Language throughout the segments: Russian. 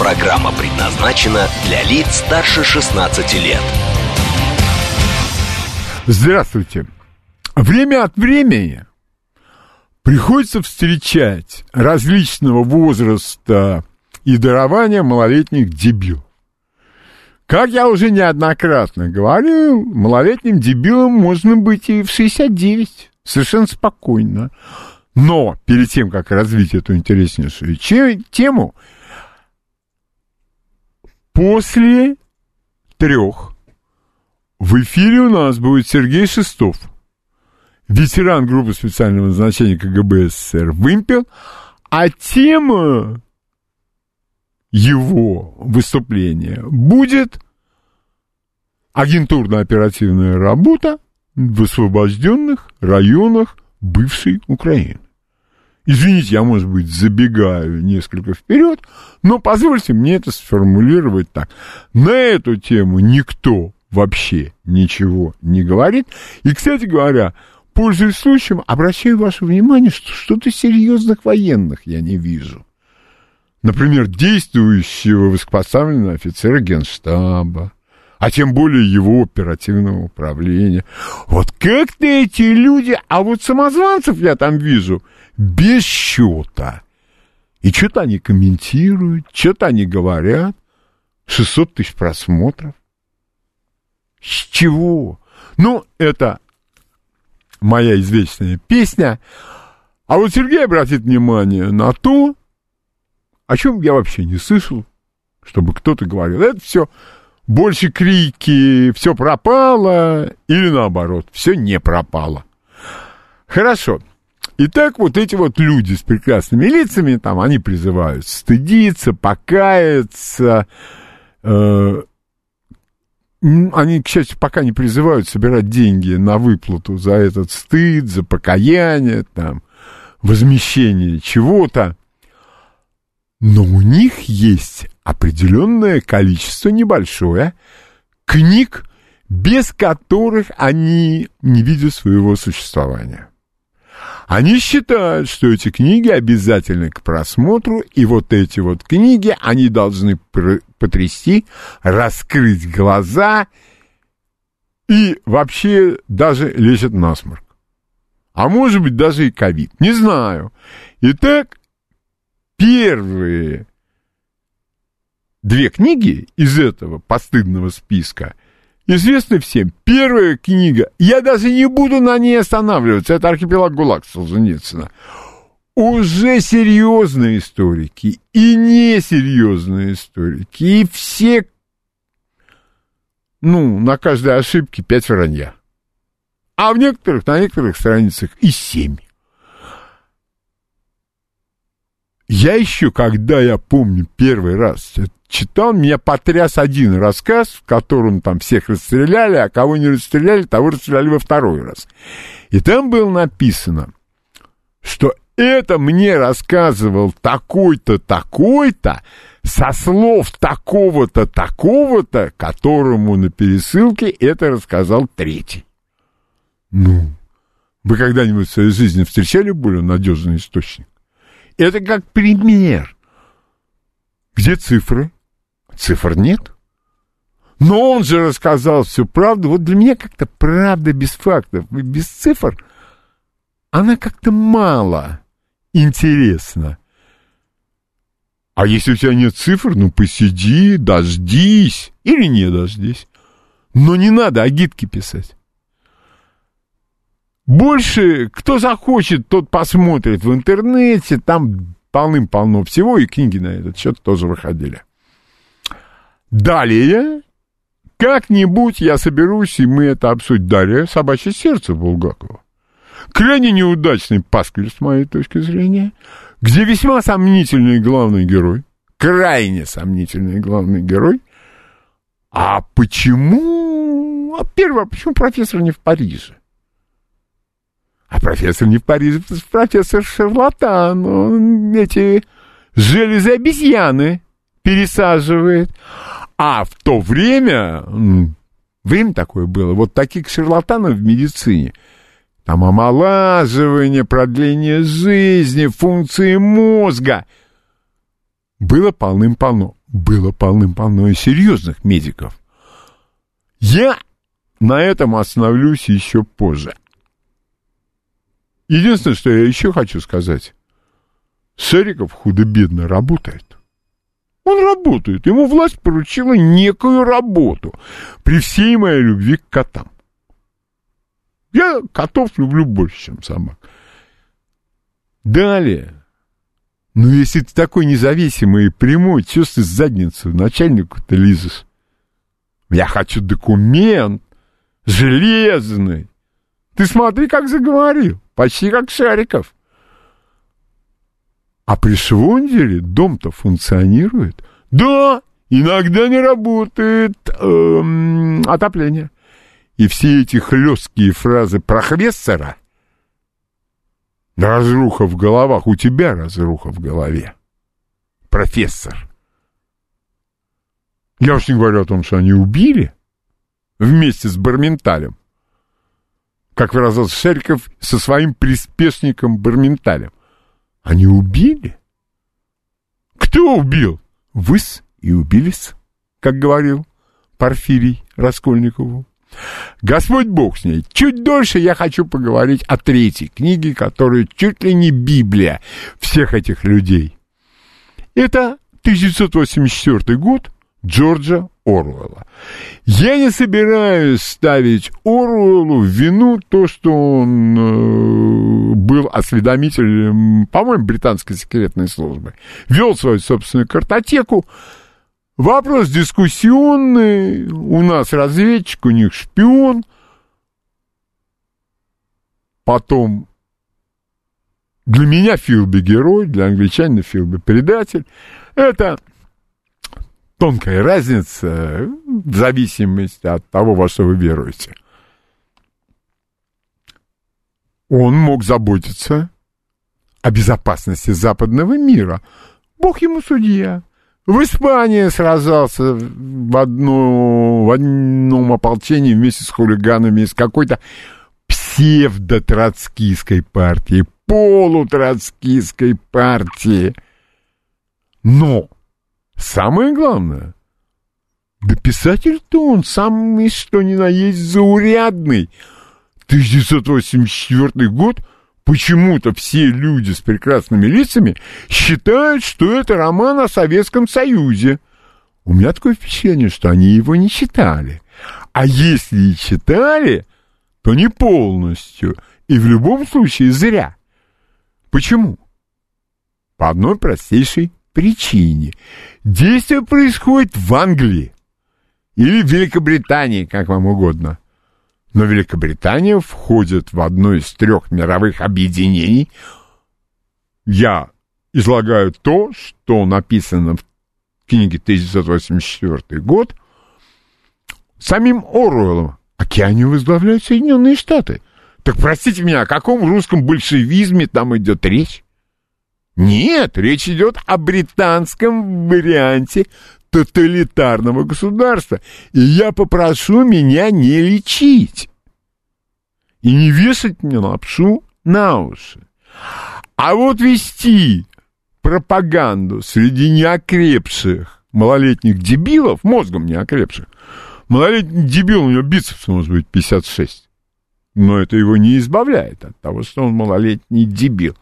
Программа предназначена для лиц старше 16 лет. Здравствуйте. Время от времени приходится встречать различного возраста и дарования малолетних дебилов. Как я уже неоднократно говорил, малолетним дебилом можно быть и в 69, совершенно спокойно. Но перед тем, как развить эту интереснейшую тему, после трех в эфире у нас будет Сергей Шестов, ветеран группы специального назначения КГБ СССР «Вымпел», а тема его выступления будет агентурно-оперативная работа в освобожденных районах бывшей Украины. Извините, я, может быть, забегаю несколько вперед, но позвольте мне это сформулировать так. На эту тему никто вообще ничего не говорит. И, кстати говоря, пользуясь случаем, обращаю ваше внимание, что что-то серьезных военных я не вижу. Например, действующего высокопоставленного офицера генштаба, а тем более его оперативного управления. Вот как-то эти люди, а вот самозванцев я там вижу без счета. И что-то они комментируют, что-то они говорят. 600 тысяч просмотров. С чего? Ну, это моя известная песня. А вот Сергей обратит внимание на то, о чем я вообще не слышал, чтобы кто-то говорил. Это все больше крики, все пропало, или наоборот, все не пропало. Хорошо. Итак, вот эти вот люди с прекрасными лицами, там, они призывают стыдиться, покаяться. Э, они, к счастью, пока не призывают собирать деньги на выплату за этот стыд, за покаяние, там, возмещение чего-то. Но у них есть определенное количество небольшое книг, без которых они не видят своего существования. Они считают, что эти книги обязательны к просмотру, и вот эти вот книги они должны потрясти, раскрыть глаза и вообще даже лечат насморк. А может быть даже и ковид. Не знаю. Итак, первые две книги из этого постыдного списка известны всем. Первая книга, я даже не буду на ней останавливаться, это «Архипелаг ГУЛАГ» Солженицына. Уже серьезные историки и несерьезные историки, и все, ну, на каждой ошибке пять вранья. А в некоторых, на некоторых страницах и семь. Я еще, когда я помню первый раз читал, меня потряс один рассказ, в котором там всех расстреляли, а кого не расстреляли, того расстреляли во второй раз. И там было написано, что это мне рассказывал такой-то, такой-то, со слов такого-то, такого-то, которому на пересылке это рассказал третий. Ну, вы когда-нибудь в своей жизни встречали более надежный источник? Это как пример. Где цифры? Цифр нет. Но он же рассказал всю правду. Вот для меня как-то правда без фактов и без цифр, она как-то мало интересна. А если у тебя нет цифр, ну посиди, дождись или не дождись. Но не надо агитки писать. Больше, кто захочет, тот посмотрит в интернете, там полным-полно всего, и книги на этот счет тоже выходили. Далее, как-нибудь я соберусь, и мы это обсудим. Далее, «Собачье сердце» Булгакова. Крайне неудачный пасквиль, с моей точки зрения, где весьма сомнительный главный герой, крайне сомнительный главный герой, а почему... А первое, почему профессор не в Париже? А профессор не в Париже, профессор шарлатан. Он эти железы обезьяны пересаживает. А в то время, время такое было, вот таких шарлатанов в медицине, там омолаживание, продление жизни, функции мозга, было полным-полно. Было полным-полно и серьезных медиков. Я на этом остановлюсь еще позже. Единственное, что я еще хочу сказать. Шариков худо-бедно работает. Он работает. Ему власть поручила некую работу. При всей моей любви к котам. Я котов люблю больше, чем собак. Далее. Ну, если ты такой независимый и прямой, что ты задницу начальнику-то лизешь? Я хочу документ железный. Ты смотри, как заговорил. Почти как Шариков. А при Швонделе дом-то функционирует. Да, иногда не работает эм, отопление. И все эти хлесткие фразы профессора разруха в головах, у тебя разруха в голове. Профессор. Я уж не говорю о том, что они убили вместе с Барменталем. Как выразился Шериков со своим приспешником Барменталем. Они убили? Кто убил? Выс и убились, как говорил Порфирий Раскольникову. Господь Бог с ней. Чуть дольше я хочу поговорить о третьей книге, которая чуть ли не Библия всех этих людей. Это 1984 год Джорджа Оруэлла. Я не собираюсь ставить Оруэллу в вину то, что он э, был осведомителем, по-моему, британской секретной службы. Вел свою собственную картотеку. Вопрос дискуссионный. У нас разведчик, у них шпион. Потом для меня Филби герой, для англичанина Филби предатель. Это тонкая разница в зависимости от того, во что вы веруете. Он мог заботиться о безопасности западного мира. Бог ему судья. В Испании сражался в, одно, в одном ополчении вместе с хулиганами из какой-то псевдотроцкийской партии, полутроцкийской партии. Но Самое главное, да писатель-то он самый что ни на есть заурядный. 1984 год почему-то все люди с прекрасными лицами считают, что это роман о Советском Союзе. У меня такое впечатление, что они его не читали. А если и читали, то не полностью. И в любом случае зря. Почему? По одной простейшей причине. Действие происходит в Англии или в Великобритании, как вам угодно. Но Великобритания входит в одно из трех мировых объединений. Я излагаю то, что написано в книге 1984 год самим Оруэллом. Океане возглавляют Соединенные Штаты. Так простите меня, о каком русском большевизме там идет речь? Нет, речь идет о британском варианте тоталитарного государства. И я попрошу меня не лечить. И не вешать мне лапшу на уши. А вот вести пропаганду среди неокрепших малолетних дебилов, мозгом неокрепших, малолетний дебил, у него бицепс может быть 56, но это его не избавляет от того, что он малолетний дебил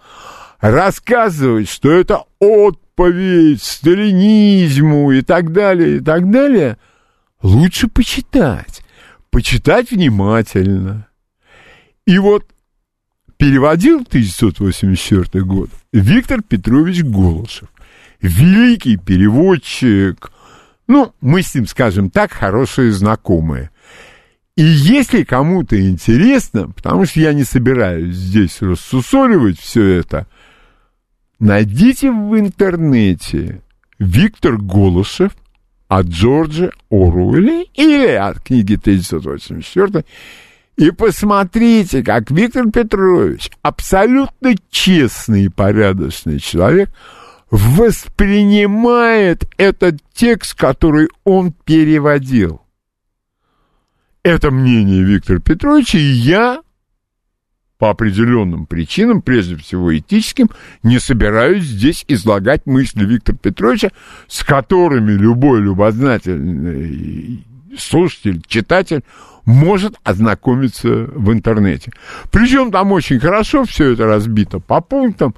рассказывать, что это отповедь сталинизму и так далее, и так далее, лучше почитать. Почитать внимательно. И вот переводил 1984 год Виктор Петрович Голышев. Великий переводчик. Ну, мы с ним, скажем так, хорошие знакомые. И если кому-то интересно, потому что я не собираюсь здесь рассусоливать все это – Найдите в интернете Виктор Голышев от Джорджа Оруэлля или от книги 1984 и посмотрите, как Виктор Петрович, абсолютно честный и порядочный человек, воспринимает этот текст, который он переводил. Это мнение Виктора Петровича, и я по определенным причинам, прежде всего этическим, не собираюсь здесь излагать мысли Виктора Петровича, с которыми любой любознательный слушатель, читатель может ознакомиться в интернете. Причем там очень хорошо все это разбито по пунктам.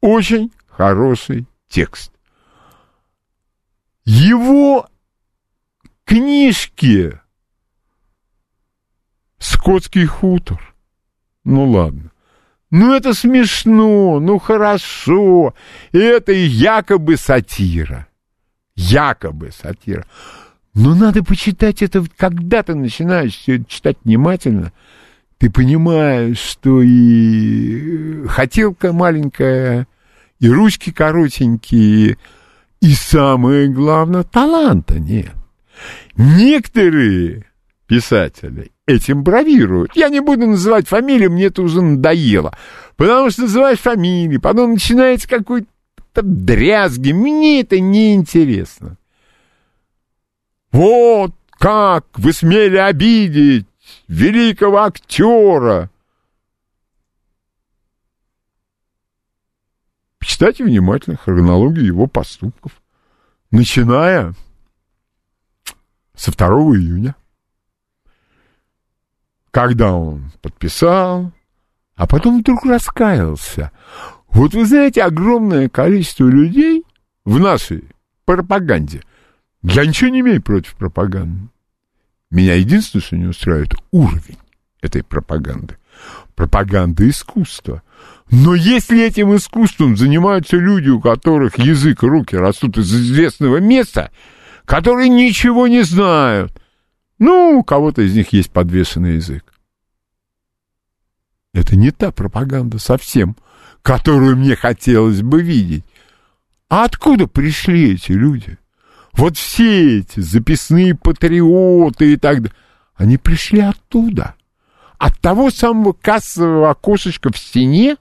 Очень хороший текст. Его книжки «Скотский хутор». Ну ладно. Ну это смешно, ну хорошо. Это якобы сатира. Якобы сатира. Но надо почитать это, когда ты начинаешь читать внимательно, ты понимаешь, что и хотелка маленькая, и ручки коротенькие, и самое главное, таланта нет. Некоторые писатели этим бравируют. Я не буду называть фамилию, мне это уже надоело. Потому что называешь фамилии, потом начинается какой-то дрязги. Мне это неинтересно. Вот как вы смели обидеть великого актера. Почитайте внимательно хронологию его поступков, начиная со 2 июня, когда он подписал, а потом вдруг раскаялся. Вот вы знаете, огромное количество людей в нашей пропаганде – я ничего не имею против пропаганды. Меня единственное, что не устраивает, уровень этой пропаганды. Пропаганда искусства. Но если этим искусством занимаются люди, у которых язык и руки растут из известного места, которые ничего не знают, ну, у кого-то из них есть подвешенный язык. Это не та пропаганда совсем, которую мне хотелось бы видеть. А откуда пришли эти люди? Вот все эти записные патриоты и так далее, они пришли оттуда. От того самого кассового окошечка в стене,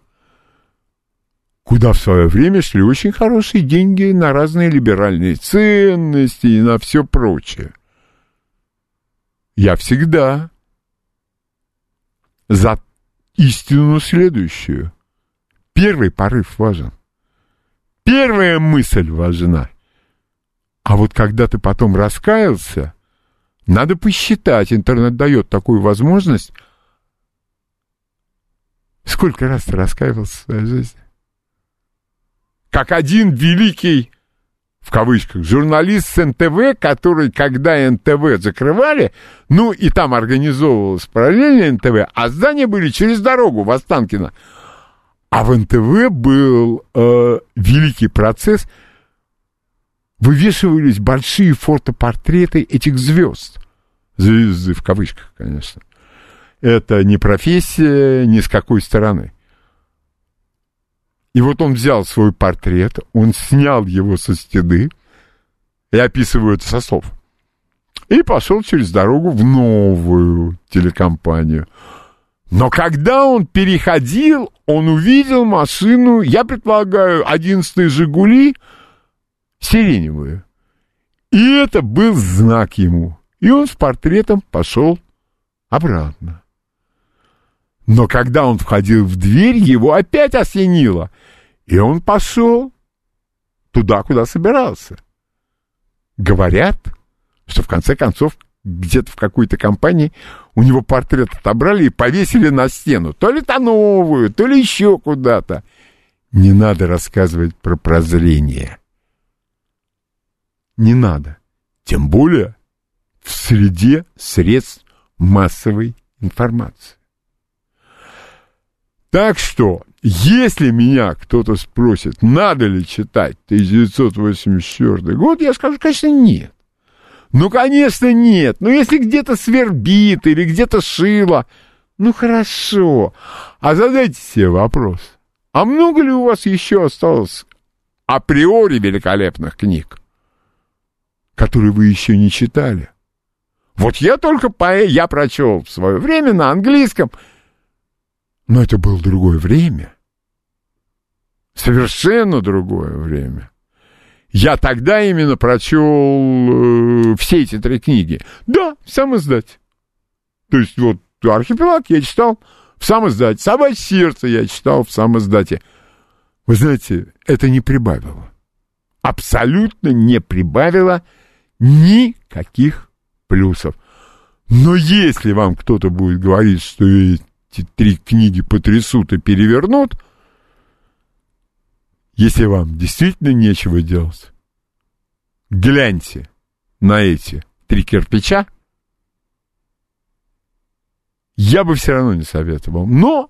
куда в свое время шли очень хорошие деньги на разные либеральные ценности и на все прочее. Я всегда за истину следующую. Первый порыв важен. Первая мысль важна. А вот когда ты потом раскаялся, надо посчитать, интернет дает такую возможность. Сколько раз ты раскаивался в своей жизни? Как один великий, в кавычках, журналист с НТВ, который, когда НТВ закрывали, ну и там организовывалось параллельно НТВ, а здания были через дорогу в Останкино. А в НТВ был э, великий процесс – вывешивались большие фотопортреты этих звезд. Звезды в кавычках, конечно. Это не профессия ни с какой стороны. И вот он взял свой портрет, он снял его со стены, и описываю это со слов, и пошел через дорогу в новую телекомпанию. Но когда он переходил, он увидел машину, я предполагаю, 11 «Жигули», сиреневую. И это был знак ему. И он с портретом пошел обратно. Но когда он входил в дверь, его опять осенило. И он пошел туда, куда собирался. Говорят, что в конце концов где-то в какой-то компании у него портрет отобрали и повесили на стену. То ли то новую, то ли еще куда-то. Не надо рассказывать про прозрение не надо. Тем более в среде средств массовой информации. Так что, если меня кто-то спросит, надо ли читать 1984 год, я скажу, конечно, нет. Ну, конечно, нет. Но если где-то свербит или где-то шило, ну, хорошо. А задайте себе вопрос. А много ли у вас еще осталось априори великолепных книг? который вы еще не читали. Вот я только по... я прочел в свое время на английском, но это было другое время. Совершенно другое время. Я тогда именно прочел э, все эти три книги. Да, сам издать. То есть вот архипелаг я читал в сам издате. Собачье сердце я читал в сам издате. Вы знаете, это не прибавило. Абсолютно не прибавило никаких плюсов. Но если вам кто-то будет говорить, что эти три книги потрясут и перевернут, если вам действительно нечего делать, гляньте на эти три кирпича, я бы все равно не советовал. Но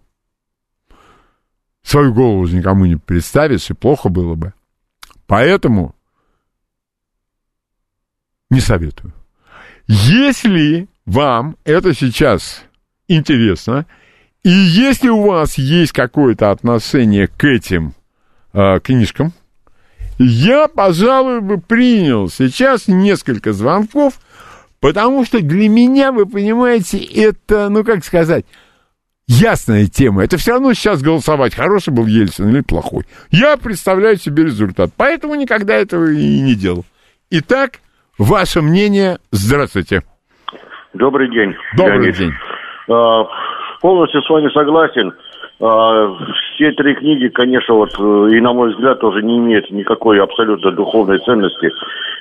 свою голову никому не представишь, и плохо было бы. Поэтому не советую. Если вам это сейчас интересно, и если у вас есть какое-то отношение к этим э, книжкам, я, пожалуй, бы принял сейчас несколько звонков, потому что для меня, вы понимаете, это, ну как сказать, ясная тема. Это все равно сейчас голосовать, хороший был Ельцин или плохой. Я представляю себе результат, поэтому никогда этого и не делал. Итак, ваше мнение. Здравствуйте. Добрый день. Добрый Леонид. день. Полностью с вами согласен. А, все три книги, конечно, вот, э, и на мой взгляд, тоже не имеют никакой абсолютно духовной ценности.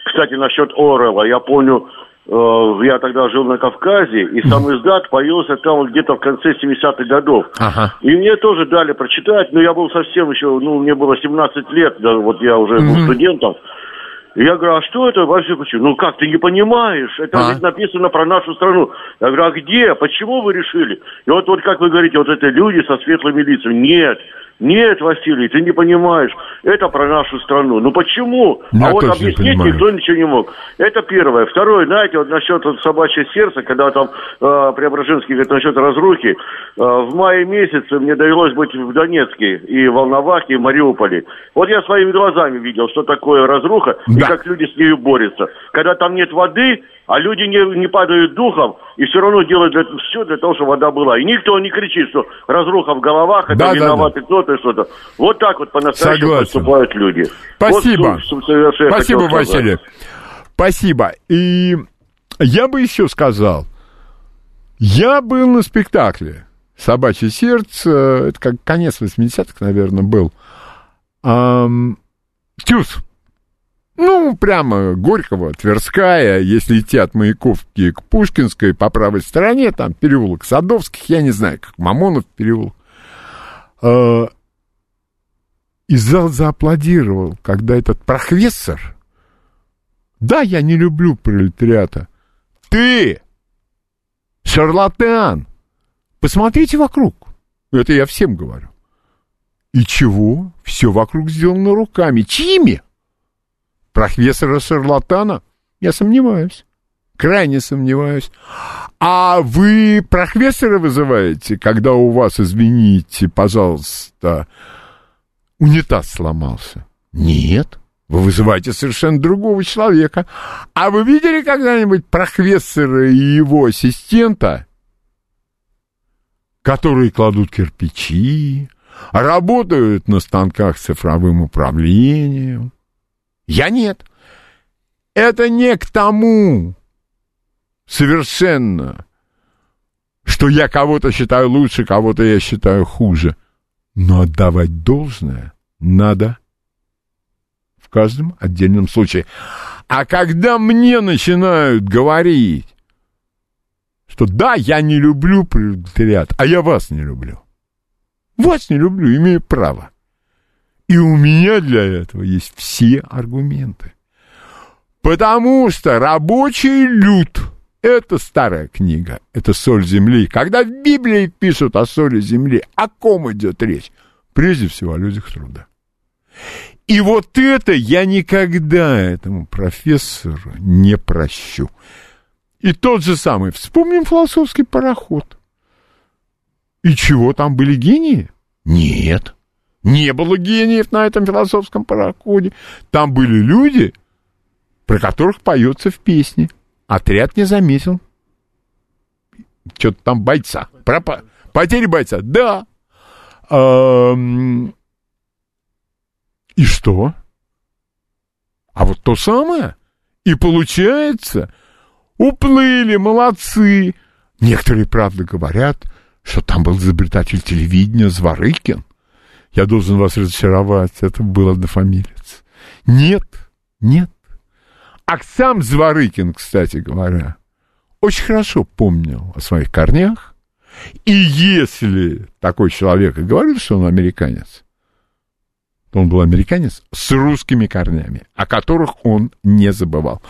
Кстати, насчет Орела, я помню, э, я тогда жил на Кавказе, и сам издат появился там вот где-то в конце 70-х годов. Ага. И мне тоже дали прочитать, но я был совсем еще, ну, мне было 17 лет, да, вот я уже был студентом. Я говорю, а что это вообще? Почему? Ну как, ты не понимаешь? Это а? ведь написано про нашу страну. Я говорю, а где? Почему вы решили? И вот, вот как вы говорите, вот это люди со светлыми лицами. Нет, нет, Василий, ты не понимаешь. Это про нашу страну. Ну почему? Я а вот объяснить никто ничего не мог. Это первое. Второе, знаете, вот насчет вот собачьего сердца, когда там э, Преображенский говорит насчет разрухи. Э, в мае месяце мне довелось быть в Донецке и в Волновахе, и в Мариуполе. Вот я своими глазами видел, что такое разруха да. и как люди с ней борются. Когда там нет воды, а люди не, не падают духом и все равно делают для, все для того, чтобы вода была. И никто не кричит, что разруха в головах, это да, виноваты да, да. кто-то что-то. Вот так вот по-настоящему поступают люди. Спасибо. Вот, Спасибо, Василий. Спасибо. И я бы еще сказал, я был на спектакле «Собачье сердце», это как конец 80-х, наверное, был. Эм, Тюз. Ну, прямо Горького, Тверская, если идти от Маяковки к Пушкинской, по правой стороне, там переулок Садовских, я не знаю, как Мамонов переулок. А, и зал зааплодировал, когда этот профессор, да, я не люблю пролетариата, ты, шарлатан, посмотрите вокруг, это я всем говорю. И чего? Все вокруг сделано руками. Чьими? Профессора-шарлатана? Я сомневаюсь. Крайне сомневаюсь. А вы профессора вызываете, когда у вас, извините, пожалуйста, унитаз сломался? Нет. Вы вызываете совершенно другого человека. А вы видели когда-нибудь профессора и его ассистента, которые кладут кирпичи, работают на станках с цифровым управлением? Я нет. Это не к тому совершенно, что я кого-то считаю лучше, кого-то я считаю хуже. Но отдавать должное надо в каждом отдельном случае. А когда мне начинают говорить, что да, я не люблю пролетариат, а я вас не люблю. Вас не люблю, имею право. И у меня для этого есть все аргументы. Потому что рабочий люд – это старая книга, это соль земли. Когда в Библии пишут о соли земли, о ком идет речь? Прежде всего о людях труда. И вот это я никогда этому профессору не прощу. И тот же самый, вспомним философский пароход. И чего, там были гении? Нет. Не было гениев на этом философском пароходе. Там были люди, про которых поется в песне. Отряд не заметил. Что-то там бойца. Про потери бойца. Да. Эм... И что? А вот то самое. И получается, уплыли, молодцы. Некоторые, правда, говорят, что там был изобретатель телевидения Зворыкин. Я должен вас разочаровать, это был однофамилец. Нет, нет. А сам Зворыкин, кстати говоря, очень хорошо помнил о своих корнях. И если такой человек и говорил, что он американец, то он был американец с русскими корнями, о которых он не забывал.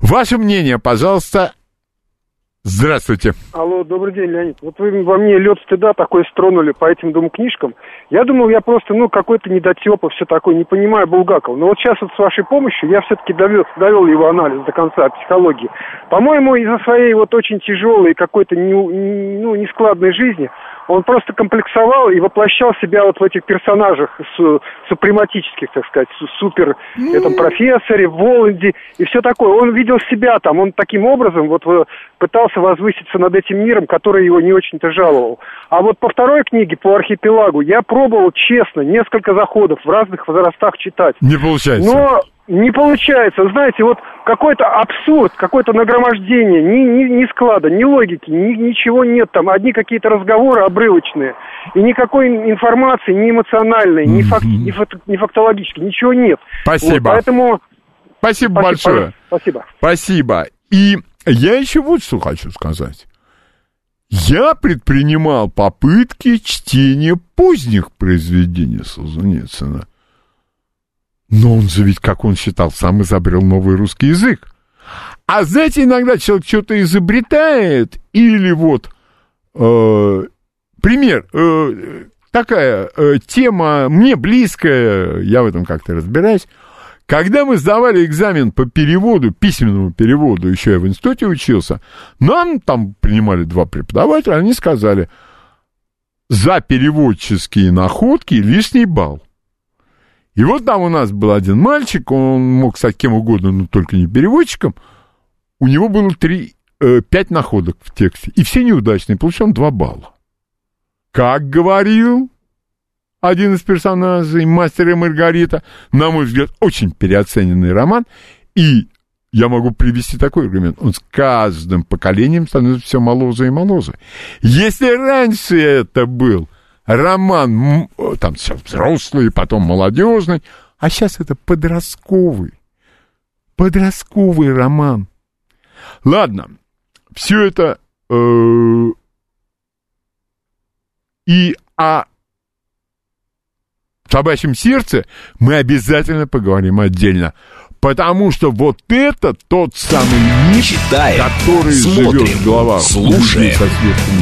Ваше мнение, пожалуйста, Здравствуйте. Алло, добрый день, Леонид. Вот вы во мне лед стыда такой стронули по этим двум книжкам. Я думал, я просто, ну, какой-то недотеп и все такое, не понимаю Булгакова. Но вот сейчас вот с вашей помощью я все-таки довел, довел его анализ до конца психологии. По-моему, из-за своей вот очень тяжелой какой-то не, ну, нескладной жизни он просто комплексовал и воплощал себя вот в этих персонажах су- супрематических, так сказать, супер, mm. этом профессоре, Воланде и все такое. Он видел себя там, он таким образом вот пытался возвыситься над этим миром, который его не очень-то жаловал. А вот по второй книге, по архипелагу, я пробовал честно несколько заходов в разных возрастах читать. Не получается. Но не получается. Знаете, вот какой-то абсурд, какое-то нагромождение, ни, ни, ни склада, ни логики, ни, ничего нет там. Одни какие-то разговоры обрывочные. И никакой информации, ни эмоциональной, ни, факт, ни, факт, ни фактологической, ничего нет. Спасибо. Вот, поэтому... Спасибо, Спасибо большое. Спасибо. Спасибо. И я еще вот что хочу сказать. Я предпринимал попытки чтения поздних произведений Солженицына. Но он же ведь, как он считал, сам изобрел новый русский язык. А знаете, иногда человек что-то изобретает, или вот, э, пример, э, такая э, тема мне близкая, я в этом как-то разбираюсь. Когда мы сдавали экзамен по переводу, письменному переводу, еще я в институте учился, нам там принимали два преподавателя, они сказали, за переводческие находки лишний балл. И вот там у нас был один мальчик, он мог стать кем угодно, но только не переводчиком. У него было три, э, пять находок в тексте, и все неудачные, получил он два балла. Как говорил один из персонажей, мастер и Маргарита, на мой взгляд, очень переоцененный роман, и я могу привести такой аргумент. Он с каждым поколением становится все моложе и моложе. Если раньше это был роман там взрослый, потом молодежный, а сейчас это подростковый. Подростковый роман. Ладно, все это э, и о собачьем сердце мы обязательно поговорим отдельно. Потому что вот это тот самый мир, Читаем, который смотрим, живет в головах слушаем.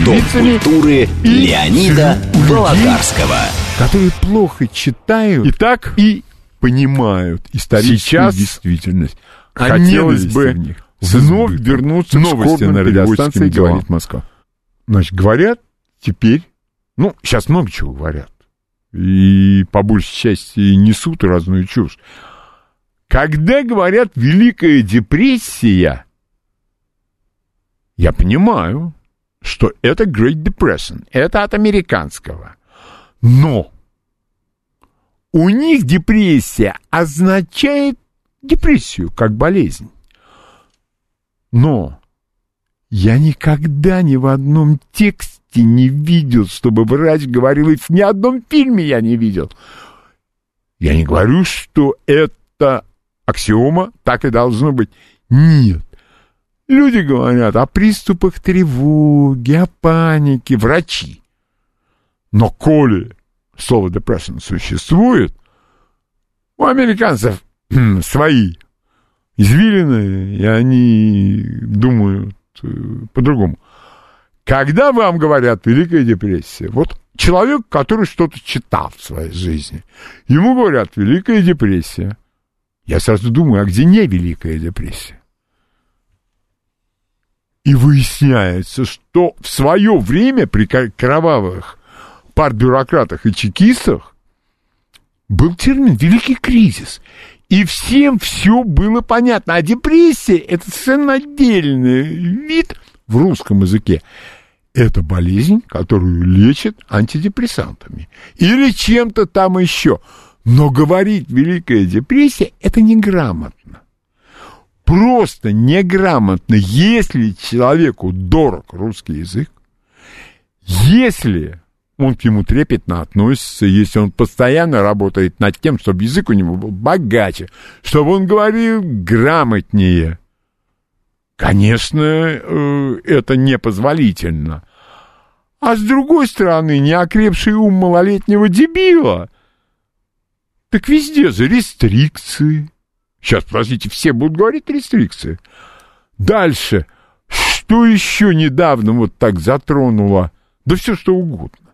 Дом культуры и Леонида Володарского. которые плохо читают и так и понимают историческую Сейчас действительность. о Хотелось бы в них вновь вернуться новости к на радиостанции радиостанции «Говорит «Говорит Москва». Значит, говорят теперь, ну, сейчас много чего говорят, и по большей части несут разную чушь. Когда говорят «Великая депрессия», я понимаю, что это Great Depression, это от американского. Но у них депрессия означает депрессию как болезнь. Но я никогда ни в одном тексте не видел, чтобы врач говорил, и в ни одном фильме я не видел. Я не говорю, что это аксиома, так и должно быть. Нет. Люди говорят о приступах тревоги, о панике, врачи. Но коли слово depression существует, у американцев свои извилины, и они думают э, по-другому. Когда вам говорят Великая депрессия, вот человек, который что-то читал в своей жизни, ему говорят Великая депрессия. Я сразу думаю, а где не Великая депрессия? И выясняется, что в свое время при кровавых партбюрократах и чекистах был термин «великий кризис». И всем все было понятно. А депрессия – это совершенно отдельный вид в русском языке. Это болезнь, которую лечат антидепрессантами. Или чем-то там еще. Но говорить «Великая депрессия» – это неграмотно. Просто неграмотно. Если человеку дорог русский язык, если он к нему трепетно относится, если он постоянно работает над тем, чтобы язык у него был богаче, чтобы он говорил грамотнее. Конечно, э, это непозволительно. А с другой стороны, неокрепший ум малолетнего дебила, так везде же рестрикции. Сейчас, подождите, все будут говорить рестрикции. Дальше. Что еще недавно вот так затронуло? Да все что угодно.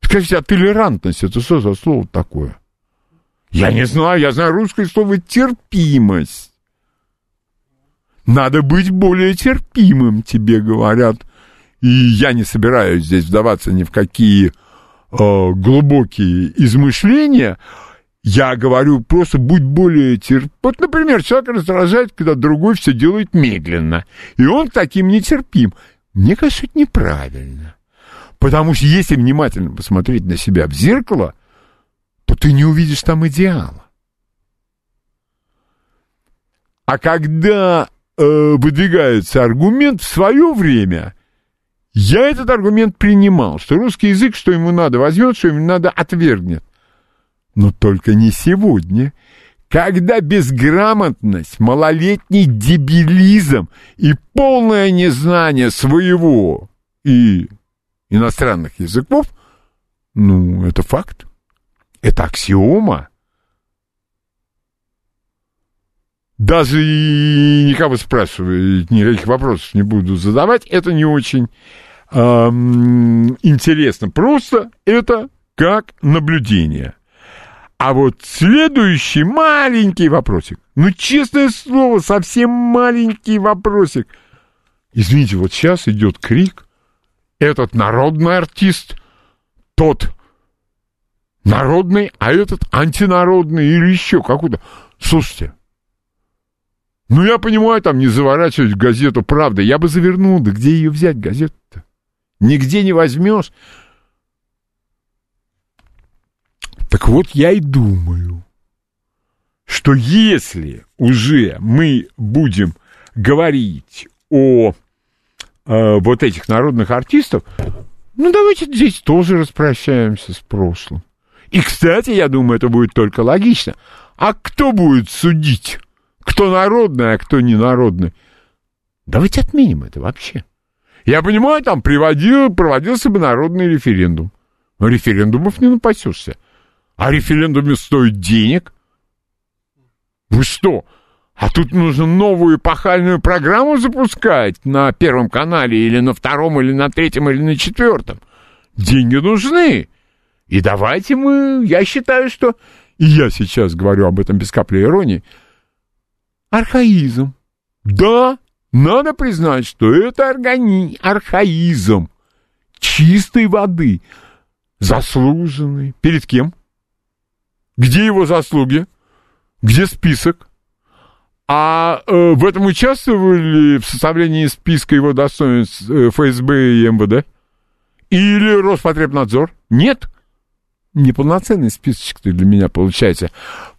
Скажите, а толерантность это что за слово такое? Я не знаю, я знаю русское слово терпимость. Надо быть более терпимым, тебе говорят. И я не собираюсь здесь вдаваться ни в какие глубокие измышления. Я говорю просто будь более терпимым. Вот, например, человек раздражает, когда другой все делает медленно. И он таким нетерпим. Мне кажется, это неправильно. Потому что если внимательно посмотреть на себя в зеркало, то ты не увидишь там идеала. А когда э, выдвигается аргумент в свое время, я этот аргумент принимал, что русский язык, что ему надо, возьмет, что ему надо, отвергнет. Но только не сегодня, когда безграмотность, малолетний дебилизм и полное незнание своего и иностранных языков, ну, это факт. Это аксиома. Даже и никого спрашивать, никаких вопросов не буду задавать, это не очень интересно. Просто это как наблюдение. А вот следующий маленький вопросик. Ну, честное слово, совсем маленький вопросик. Извините, вот сейчас идет крик – этот народный артист, тот народный, а этот антинародный или еще какой-то. Слушайте, ну я понимаю, там не заворачивать в газету «Правда». Я бы завернул, да где ее взять, газету-то? Нигде не возьмешь. Так вот я и думаю, что если уже мы будем говорить о э, вот этих народных артистов, ну давайте здесь тоже распрощаемся с прошлым. И, кстати, я думаю, это будет только логично. А кто будет судить? Кто народный, а кто не народный? Давайте отменим это вообще. Я понимаю, там приводил, проводился бы народный референдум. Но референдумов не напасешься. А референдумы стоят денег. Вы что, а тут нужно новую эпохальную программу запускать на Первом канале или на втором, или на третьем, или на четвертом. Деньги нужны. И давайте мы, я считаю, что, и я сейчас говорю об этом без капли иронии, архаизм. Да, надо признать, что это органи... архаизм чистой воды, заслуженный. Перед кем? Где его заслуги? Где список? А э, в этом участвовали в составлении списка его достоинств э, ФСБ и МВД? Или Роспотребнадзор? Нет. Неполноценный списочек для меня получается.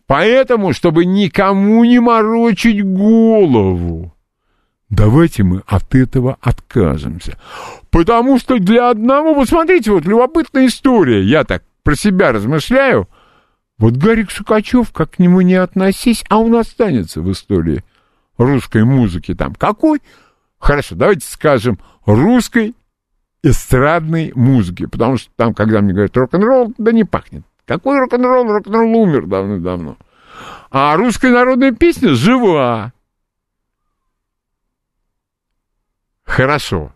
Поэтому, чтобы никому не морочить голову, давайте мы от этого откажемся. Потому что для одного, вот смотрите, вот любопытная история, я так про себя размышляю – вот Гарик Сукачев, как к нему не относись, а он останется в истории русской музыки там. Какой? Хорошо, давайте скажем, русской эстрадной музыки, потому что там, когда мне говорят рок-н-ролл, да не пахнет. Какой рок-н-ролл? Рок-н-ролл умер давно-давно. А русская народная песня жива. Хорошо.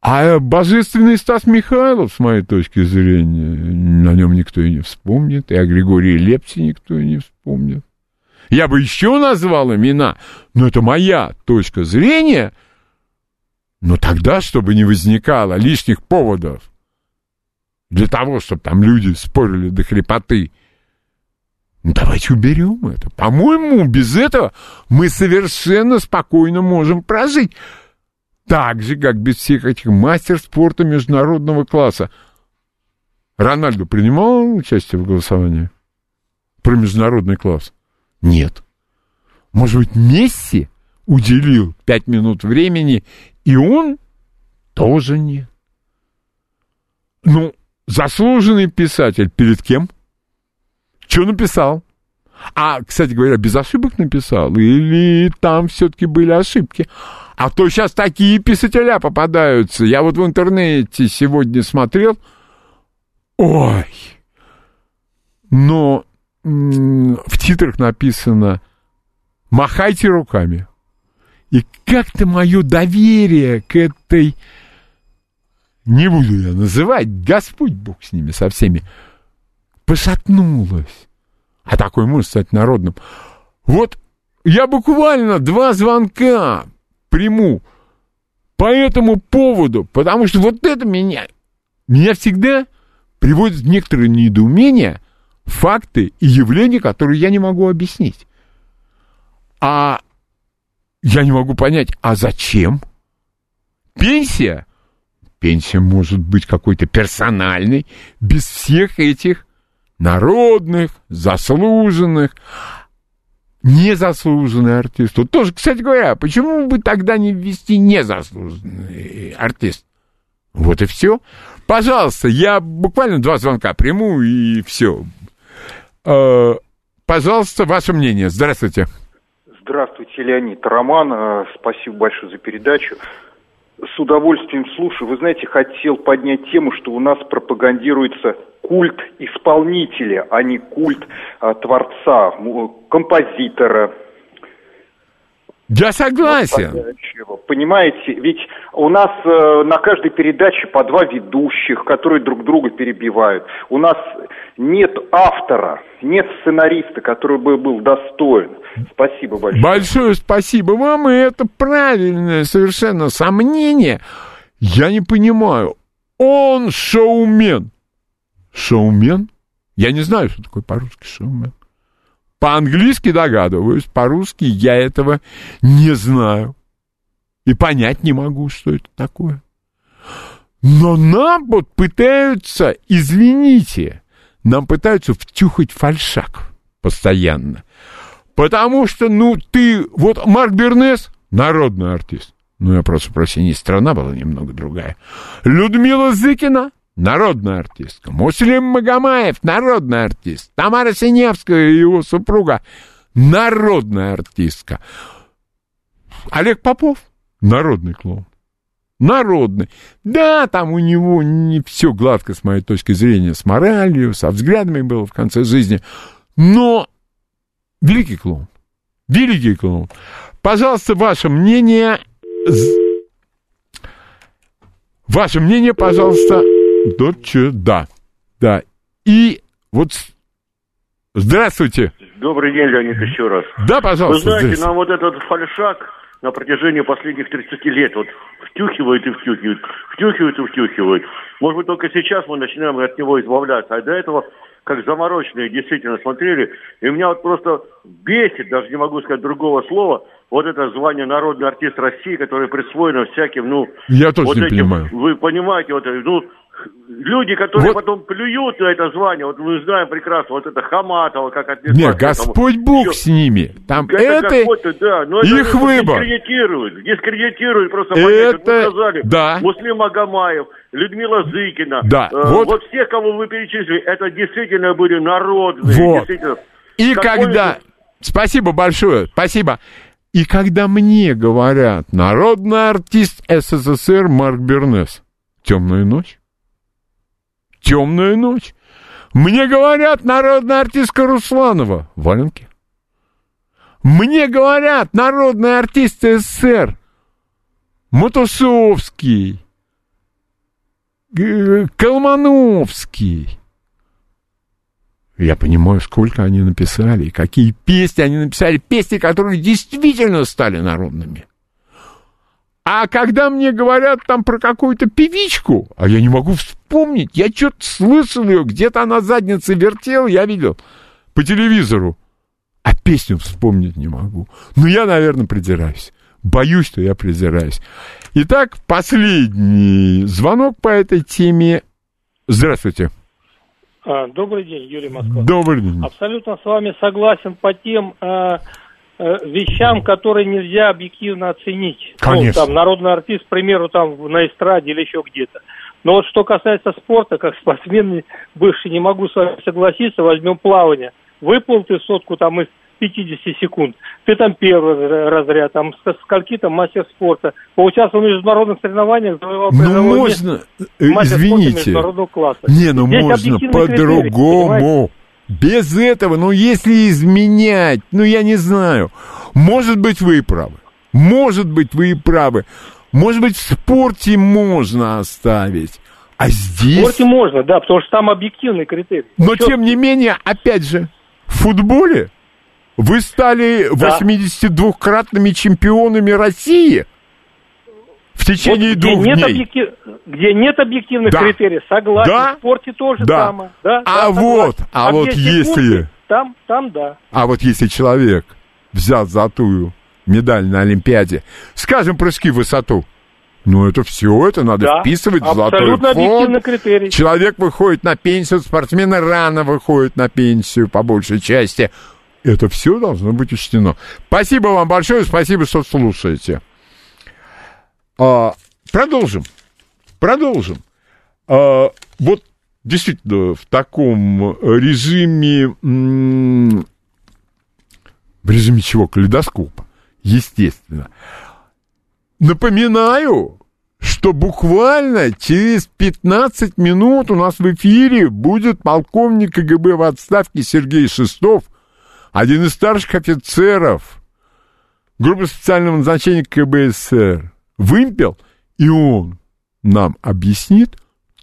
А божественный Стас Михайлов, с моей точки зрения, на нем никто и не вспомнит, и о Григории Лепсе никто и не вспомнит. Я бы еще назвал имена, но это моя точка зрения. Но тогда, чтобы не возникало лишних поводов для того, чтобы там люди спорили до хрипоты, давайте уберем это. По-моему, без этого мы совершенно спокойно можем прожить. Так же, как без всех этих мастер спорта международного класса. Рональду принимал участие в голосовании про международный класс? Нет. Может быть, Месси уделил пять минут времени, и он тоже нет. Ну, заслуженный писатель перед кем? Что написал? А, кстати говоря, без ошибок написал? Или там все-таки были ошибки? А то сейчас такие писателя попадаются. Я вот в интернете сегодня смотрел. Ой! Но в титрах написано «Махайте руками». И как-то мое доверие к этой... Не буду я называть, Господь Бог с ними, со всеми, пошатнулось. А такой может стать народным. Вот я буквально два звонка приму по этому поводу, потому что вот это меня, меня всегда приводит в некоторое недоумение факты и явления, которые я не могу объяснить. А я не могу понять, а зачем? Пенсия? Пенсия может быть какой-то персональной, без всех этих народных, заслуженных, незаслуженный артист. Вот тоже, кстати говоря, почему бы тогда не ввести незаслуженный артист? Вот и все. Пожалуйста, я буквально два звонка приму и все. Э, пожалуйста, ваше мнение. Здравствуйте. Здравствуйте, Леонид. Роман, э, спасибо большое за передачу. С удовольствием слушаю. Вы знаете, хотел поднять тему, что у нас пропагандируется культ исполнителя, а не культ а, творца, композитора. Я согласен. Понимаете, ведь у нас э, на каждой передаче по два ведущих, которые друг друга перебивают. У нас нет автора, нет сценариста, который бы был достоин. Спасибо большое. Большое спасибо вам, и это правильное совершенно сомнение. Я не понимаю, он шоумен. Шоумен? Я не знаю, что такое по-русски шоумен. По-английски догадываюсь, по-русски я этого не знаю. И понять не могу, что это такое. Но нам вот пытаются, извините, нам пытаются втюхать фальшак постоянно. Потому что, ну, ты, вот Марк Бернес, народный артист. Ну, я прошу прощения, страна была немного другая. Людмила Зыкина, народная артистка. Муслим Магомаев, народный артист. Тамара Синевская и его супруга, народная артистка. Олег Попов, народный клоун. Народный. Да, там у него не все гладко, с моей точки зрения, с моралью, со взглядами было в конце жизни. Но великий клоун. Великий клоун. Пожалуйста, ваше мнение. Ваше мнение, пожалуйста, Дочь, да. Да. И вот Здравствуйте. Добрый день, Леонид, еще раз. Да, пожалуйста. Вы знаете, нам вот этот фальшак на протяжении последних 30 лет вот втюхивает и втюхивает, втюхивает и втюхивает. Может быть, только сейчас мы начинаем от него избавляться, а до этого как замороченные действительно смотрели. И меня вот просто бесит, даже не могу сказать другого слова, вот это звание народный артист России, которое присвоено всяким, ну... Я тоже вот не этим, понимаю. Вы понимаете, вот, ну, люди, которые Вот. потом плюют на это звание, вот мы знаем прекрасно, вот это Хаматова, как отнеслась Нет, этому. Господь Бог Всё. с ними. Там Это, это... да, но их это выбор. Дискредитирует, дискредитирует просто Это- вы сказали. да. Муслим Магомаев, Людмила Зыкина. Да, э, вот. вот. всех, кого вы перечислили, это действительно были народные. Вот. действительно. И Какой когда... это- Спасибо большое, спасибо. И когда мне говорят, народный артист СССР Марк Бернес, темная ночь, темная ночь. Мне говорят, народная артистка Русланова, валенки. Мне говорят, народный артист СССР, Матусовский, Г- Колмановский. Я понимаю, сколько они написали, какие песни они написали, песни, которые действительно стали народными. А когда мне говорят там про какую-то певичку, а я не могу вспомнить, я что-то слышал ее, где-то она задницы вертела, я видел. по телевизору, а песню вспомнить не могу. Ну, я, наверное, придираюсь. Боюсь, что я придираюсь. Итак, последний звонок по этой теме. Здравствуйте. А, добрый день, Юрий Москва. Добрый день. Абсолютно с вами согласен по тем э, вещам, которые нельзя объективно оценить. Конечно. Ну, там, народный артист, к примеру, там на эстраде или еще где-то. Но вот что касается спорта, как спортсмен бывший, не могу с вами согласиться, возьмем плавание. Выплыл ты сотку там из 50 секунд. Ты там первый разряд, там скольки там мастер спорта. Поучаствовал в международных соревнованиях, завоевал Ну, можно, э, Мастер спорта извините. международного класса. Не, ну Здесь можно по-другому. Без этого, ну если изменять, ну я не знаю. Может быть, вы и правы. Может быть, вы и правы. Может быть, в спорте можно оставить. А В здесь... спорте можно, да, потому что там объективный критерий. Но Чё- тем не менее, опять же, в футболе вы стали Да. 82-кратными чемпионами России в течение Вот где двух нет дней. объектив- Где нет объективных Да. критериев, согласен. Да. В спорте тоже Да. самое. Да, А да, вот, согласен. а вот если- секунды, Там, там да. А вот если человек взял золотую медаль на Олимпиаде, скажем, прыжки в высоту, ну это все, это надо да. вписывать в золотой фонд. критерий. Человек выходит на пенсию, спортсмены рано выходят на пенсию, по большей части. Это все должно быть учтено. Спасибо вам большое, спасибо, что слушаете. А, продолжим. Продолжим. А, вот действительно в таком режиме... В режиме чего? Калейдоскопа. Естественно. Напоминаю, что буквально через 15 минут у нас в эфире будет полковник КГБ в отставке Сергей Шестов, один из старших офицеров группы специального назначения КБСР, вымпел, и он нам объяснит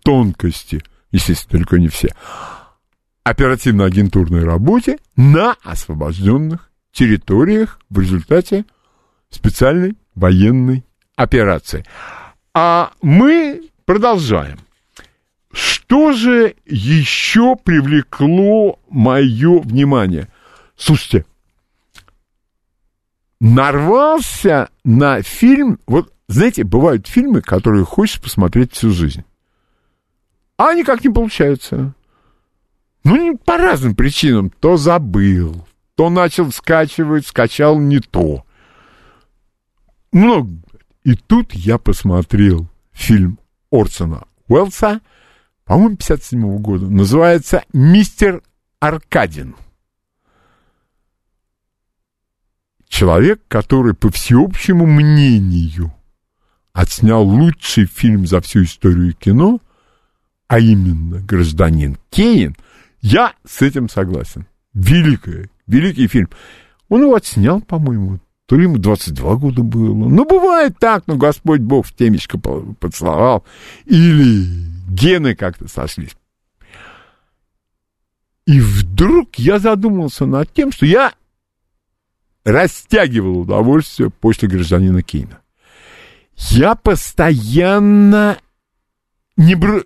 тонкости, естественно, только не все, оперативно-агентурной работе на освобожденных территориях в результате специальной военной операции. А мы продолжаем. Что же еще привлекло мое внимание? Слушайте, нарвался на фильм, вот знаете, бывают фильмы, которые хочешь посмотреть всю жизнь, а никак не получается. Ну, по разным причинам. То забыл, то начал скачивать, скачал не то. Много. И тут я посмотрел фильм Орсона Уэллса, по-моему, 57 года. Называется «Мистер Аркадин». Человек, который, по всеобщему мнению, отснял лучший фильм за всю историю кино, а именно «Гражданин Кейн», я с этим согласен. Великое, великий фильм. Он его отснял, по-моему, то ли ему 22 года было. Ну, бывает так, но Господь Бог в темечко по- поцеловал. Или гены как-то сошлись. И вдруг я задумался над тем, что я растягивал удовольствие после гражданина Кейна. Я постоянно не бр...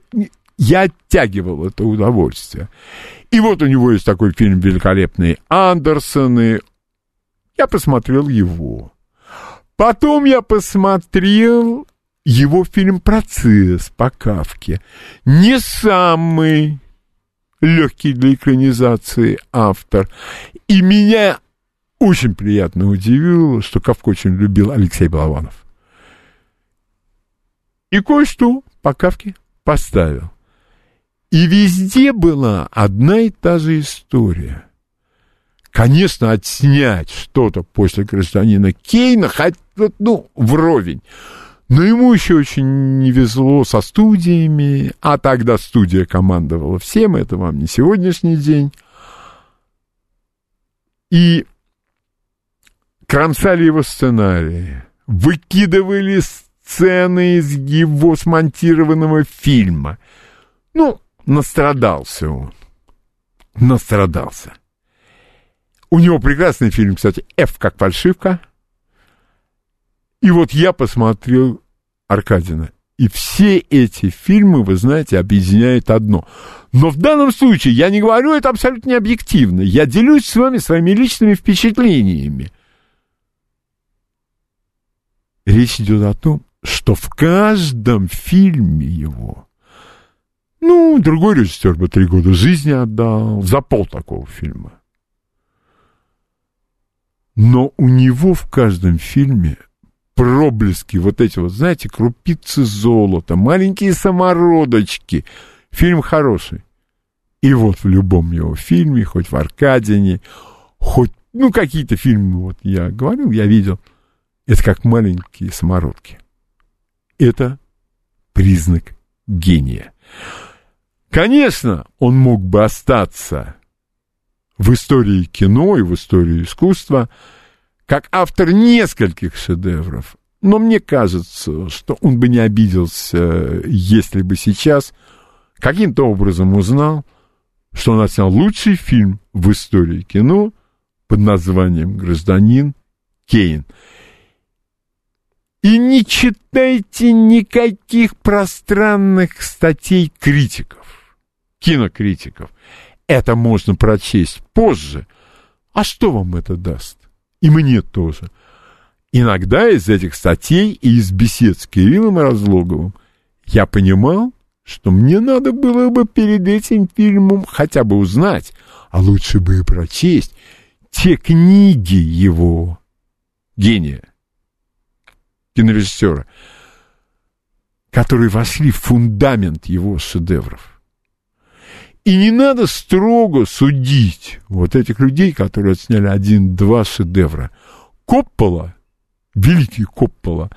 я оттягивал это удовольствие. И вот у него есть такой фильм великолепный Андерсоны. Я посмотрел его. Потом я посмотрел его фильм «Процесс» по Кавке. Не самый легкий для экранизации автор. И меня очень приятно удивило, что Кавку очень любил Алексей Балабанов. И кое-что по Кавке поставил. И везде была одна и та же история. Конечно, отснять что-то после гражданина Кейна, хоть, ну, вровень. Но ему еще очень не везло со студиями, а тогда студия командовала всем, это вам не сегодняшний день. И кромсали его сценарии, выкидывали сцены из его смонтированного фильма. Ну, настрадался он. Настрадался. У него прекрасный фильм, кстати, «Ф как фальшивка». И вот я посмотрел Аркадина. И все эти фильмы, вы знаете, объединяет одно. Но в данном случае я не говорю это абсолютно не объективно. Я делюсь с вами своими личными впечатлениями. Речь идет о том, что в каждом фильме его, ну, другой режиссер бы три года жизни отдал за пол такого фильма. Но у него в каждом фильме проблески, вот эти вот, знаете, крупицы золота, маленькие самородочки. Фильм хороший. И вот в любом его фильме, хоть в Аркадине, хоть, ну, какие-то фильмы, вот я говорил, я видел, это как маленькие самородки. Это признак гения. Конечно, он мог бы остаться в истории кино и в истории искусства как автор нескольких шедевров. Но мне кажется, что он бы не обиделся, если бы сейчас каким-то образом узнал, что он отснял лучший фильм в истории кино под названием «Гражданин Кейн». И не читайте никаких пространных статей критиков, кинокритиков. Это можно прочесть позже. А что вам это даст? И мне тоже. Иногда из этих статей и из бесед с Кириллом Разлоговым я понимал, что мне надо было бы перед этим фильмом хотя бы узнать, а лучше бы и прочесть те книги его гения кинорежиссера, которые вошли в фундамент его шедевров. И не надо строго судить вот этих людей, которые отсняли один-два шедевра. Коппола, великий Коппола,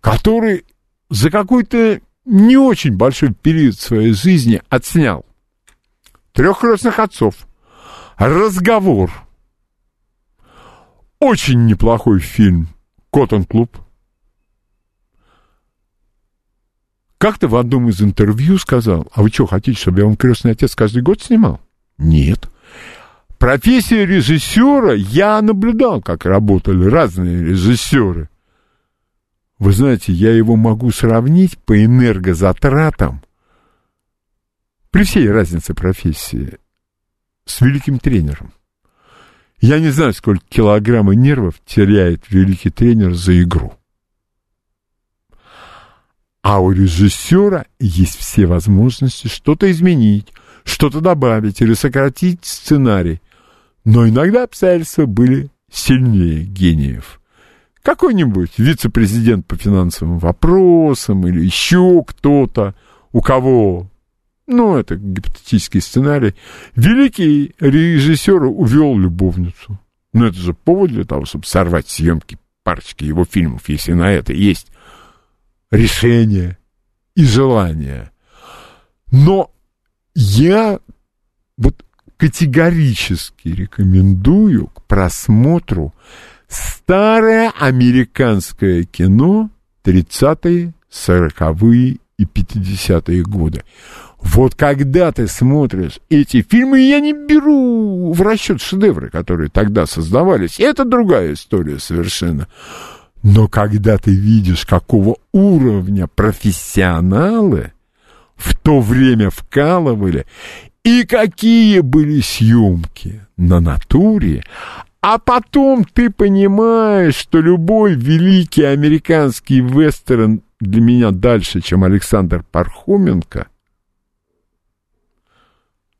который за какой-то не очень большой период своей жизни отснял трех крестных отцов, разговор, очень неплохой фильм «Коттон Как-то в одном из интервью сказал, а вы что, хотите, чтобы я вам «Крестный отец» каждый год снимал? Нет. Профессия режиссера, я наблюдал, как работали разные режиссеры. Вы знаете, я его могу сравнить по энергозатратам, при всей разнице профессии, с великим тренером. Я не знаю, сколько килограмм нервов теряет великий тренер за игру. А у режиссера есть все возможности что-то изменить, что-то добавить или сократить сценарий. Но иногда обстоятельства были сильнее гениев. Какой-нибудь вице-президент по финансовым вопросам или еще кто-то, у кого, ну, это гипотетический сценарий, великий режиссер увел любовницу. Но это же повод для того, чтобы сорвать съемки парочки его фильмов, если на это есть решение и желание. Но я вот категорически рекомендую к просмотру старое американское кино 30-е, 40-е и 50-е годы. Вот когда ты смотришь эти фильмы, я не беру в расчет шедевры, которые тогда создавались. Это другая история совершенно. Но когда ты видишь, какого уровня профессионалы в то время вкалывали, и какие были съемки на натуре, а потом ты понимаешь, что любой великий американский вестерн для меня дальше, чем Александр Пархоменко,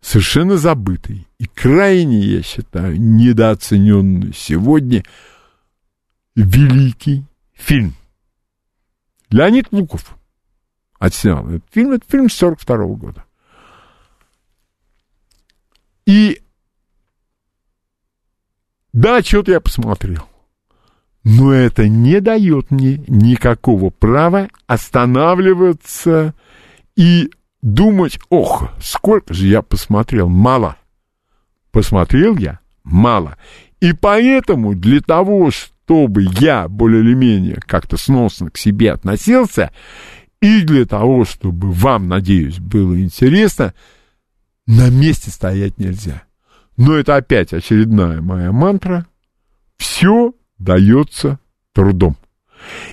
совершенно забытый и крайне, я считаю, недооцененный сегодня – великий фильм. Леонид Луков отснял этот фильм. Это фильм 42 -го года. И да, что-то я посмотрел. Но это не дает мне никакого права останавливаться и думать, ох, сколько же я посмотрел, мало. Посмотрел я мало. И поэтому для того, чтобы я более или менее как-то сносно к себе относился, и для того, чтобы вам, надеюсь, было интересно, на месте стоять нельзя. Но это опять очередная моя мантра. Все дается трудом.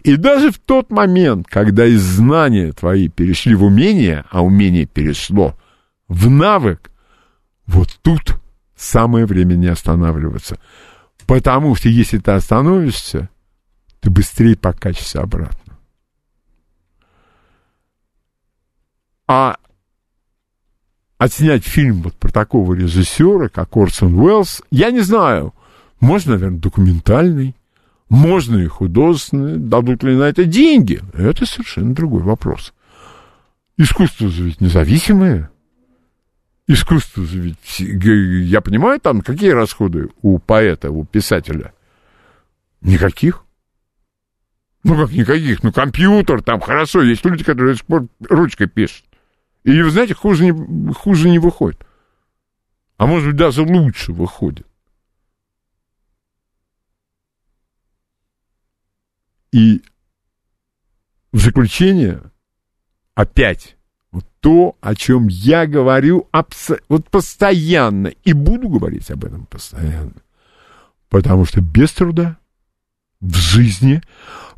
И даже в тот момент, когда из знания твои перешли в умение, а умение перешло в навык, вот тут самое время не останавливаться. Потому что если ты остановишься, ты быстрее покачешься обратно. А отснять фильм вот про такого режиссера, как Орсон Уэллс, я не знаю, можно, наверное, документальный, можно и художественный, дадут ли на это деньги, это совершенно другой вопрос. Искусство ведь независимое. Искусство ведь, я понимаю, там какие расходы у поэта, у писателя? Никаких. Ну, как никаких? Ну, компьютер, там, хорошо, есть люди, которые до сих пор ручкой пишут. И, вы знаете, хуже не, хуже не выходит. А может быть, даже лучше выходит. И в заключение опять вот то, о чем я говорю абс- вот постоянно и буду говорить об этом постоянно. Потому что без труда в жизни,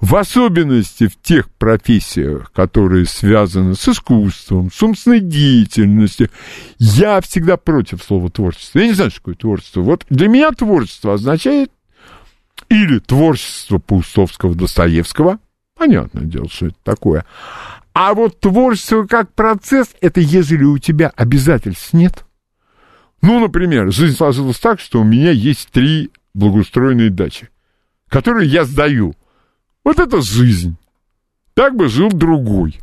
в особенности в тех профессиях, которые связаны с искусством, с умственной деятельностью. Я всегда против слова творчество. Я не знаю, что такое творчество. Вот для меня творчество означает или творчество Паустовского, Достоевского, понятное дело, что это такое. А вот творчество как процесс, это если у тебя обязательств нет. Ну, например, жизнь сложилась так, что у меня есть три благоустроенные дачи которые я сдаю. Вот это жизнь. Так бы жил другой,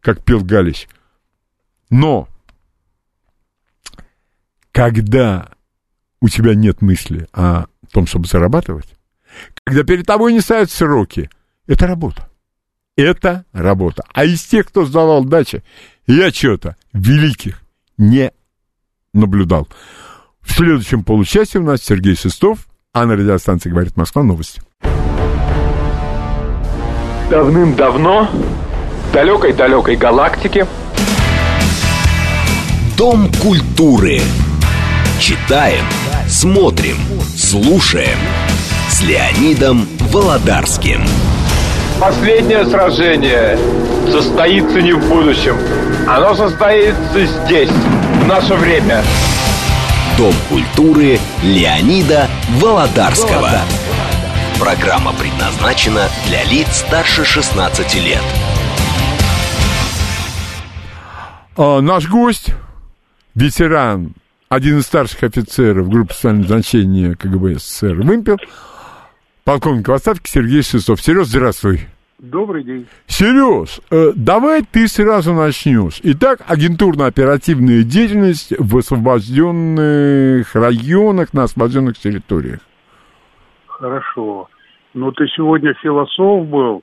как пел Галич. Но когда у тебя нет мысли о том, чтобы зарабатывать, когда перед тобой не ставят сроки, это работа. Это работа. А из тех, кто сдавал дачи, я что-то великих не наблюдал. В следующем получасе у нас Сергей Шестов, а на радиостанции «Говорит Москва» новости. Давным-давно в далекой-далекой галактике Дом культуры. Читаем, смотрим, слушаем. С Леонидом Володарским. Последнее сражение состоится не в будущем. Оно состоится здесь, в наше время. Дом культуры Леонида Володарского. Программа предназначена для лиц старше 16 лет. А, наш гость, ветеран, один из старших офицеров группы специального значения КГБ СССР «Вымпел», полковник в отставке Сергей Шестов. Сереж, здравствуй. Добрый день. Сереж, э, давай ты сразу начнешь. Итак, агентурно-оперативная деятельность в освобожденных районах, на освобожденных территориях. Хорошо. Ну, ты сегодня философ был.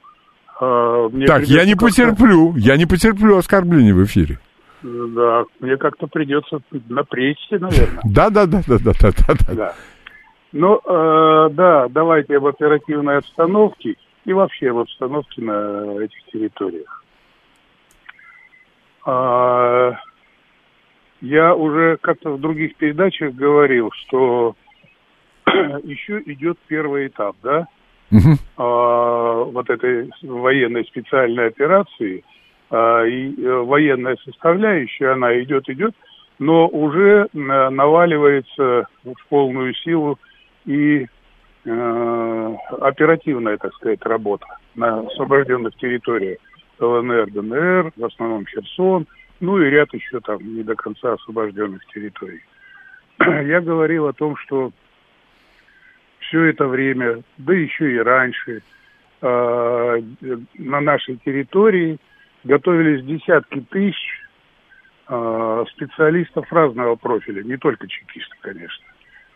а, мне так, я не потерплю, я не потерплю оскорблений в эфире. Да, мне как-то придется напрячься, наверное. Да, Ну, э, да, давайте об оперативной обстановке и вообще об обстановке на этих территориях. А, я уже как-то в других передачах говорил, что еще идет первый этап, да, Мгм. а, вот этой военной специальной операции, а, и э, военная составляющая, она идет, идет, но уже э, наваливается в полную силу и э, оперативная, так сказать, работа на освобожденных территориях ЛНР, ДНР, в основном Херсон, ну и ряд еще там не до конца освобожденных территорий. Я говорил о том, что все это время, да еще и раньше, э, на нашей территории готовились десятки тысяч э, специалистов разного профиля, не только чекисты, конечно,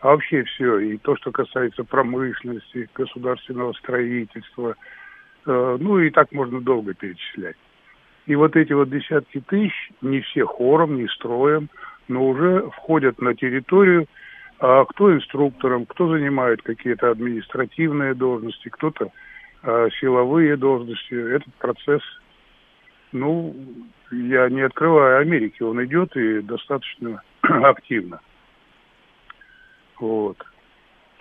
а вообще все, и то, что касается промышленности, государственного строительства, э, ну и так можно долго перечислять. И вот эти вот десятки тысяч, не все хором, не строем, но уже входят на территорию, а кто инструктором, кто занимает какие-то административные должности, кто-то а, силовые должности. Этот процесс, ну, я не открываю Америки, он идет и достаточно активно. Вот.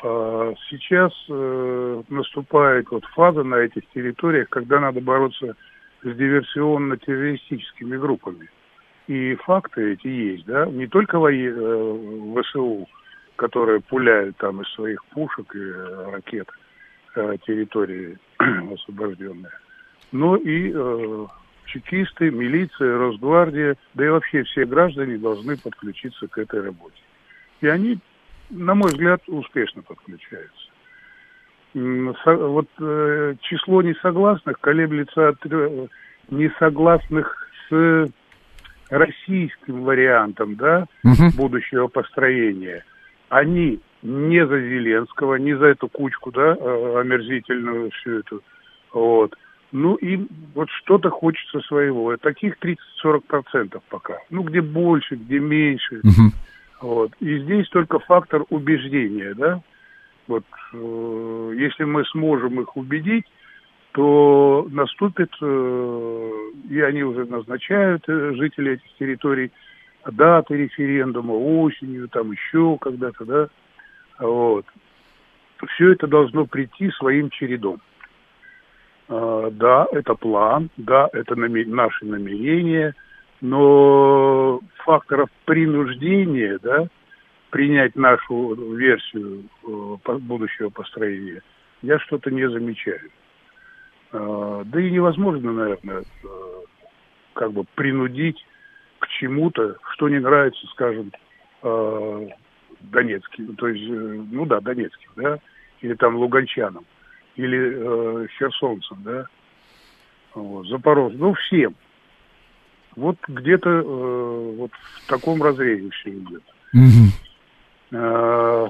А сейчас э, наступает вот фаза на этих территориях, когда надо бороться с диверсионно-террористическими группами. И факты эти есть, да, не только во, э, ВСУ, которые пуляют там из своих пушек и э, ракет э, территории освобожденные, но и э, чекисты, милиция, Росгвардия, да и вообще все граждане должны подключиться к этой работе. И они на мой взгляд, успешно подключаются. Вот э, число несогласных колеблется от несогласных с российским вариантом, да, угу. будущего построения. Они не за Зеленского, не за эту кучку, да, э, омерзительную всю эту, вот. Ну, им вот что-то хочется своего. Таких 30-40% пока. Ну, где больше, где меньше. Угу. Вот. И здесь только фактор убеждения, да. Вот э, если мы сможем их убедить, то наступит, э, и они уже назначают, э, жители этих территорий, даты референдума осенью, там еще когда-то, да. Вот. Все это должно прийти своим чередом. Э, да, это план, да, это намер... наши намерения – но факторов принуждения, да, принять нашу версию э, будущего построения, я что-то не замечаю. Э, да и невозможно, наверное, э, как бы принудить к чему-то, что не нравится, скажем, Донецким, то есть, ну да, Донецким, да, или там Луганчанам, или Херсонцам, да, вот, Запорожцам, ну всем – вот где-то э, вот в таком разрезе все идет. Угу. Э,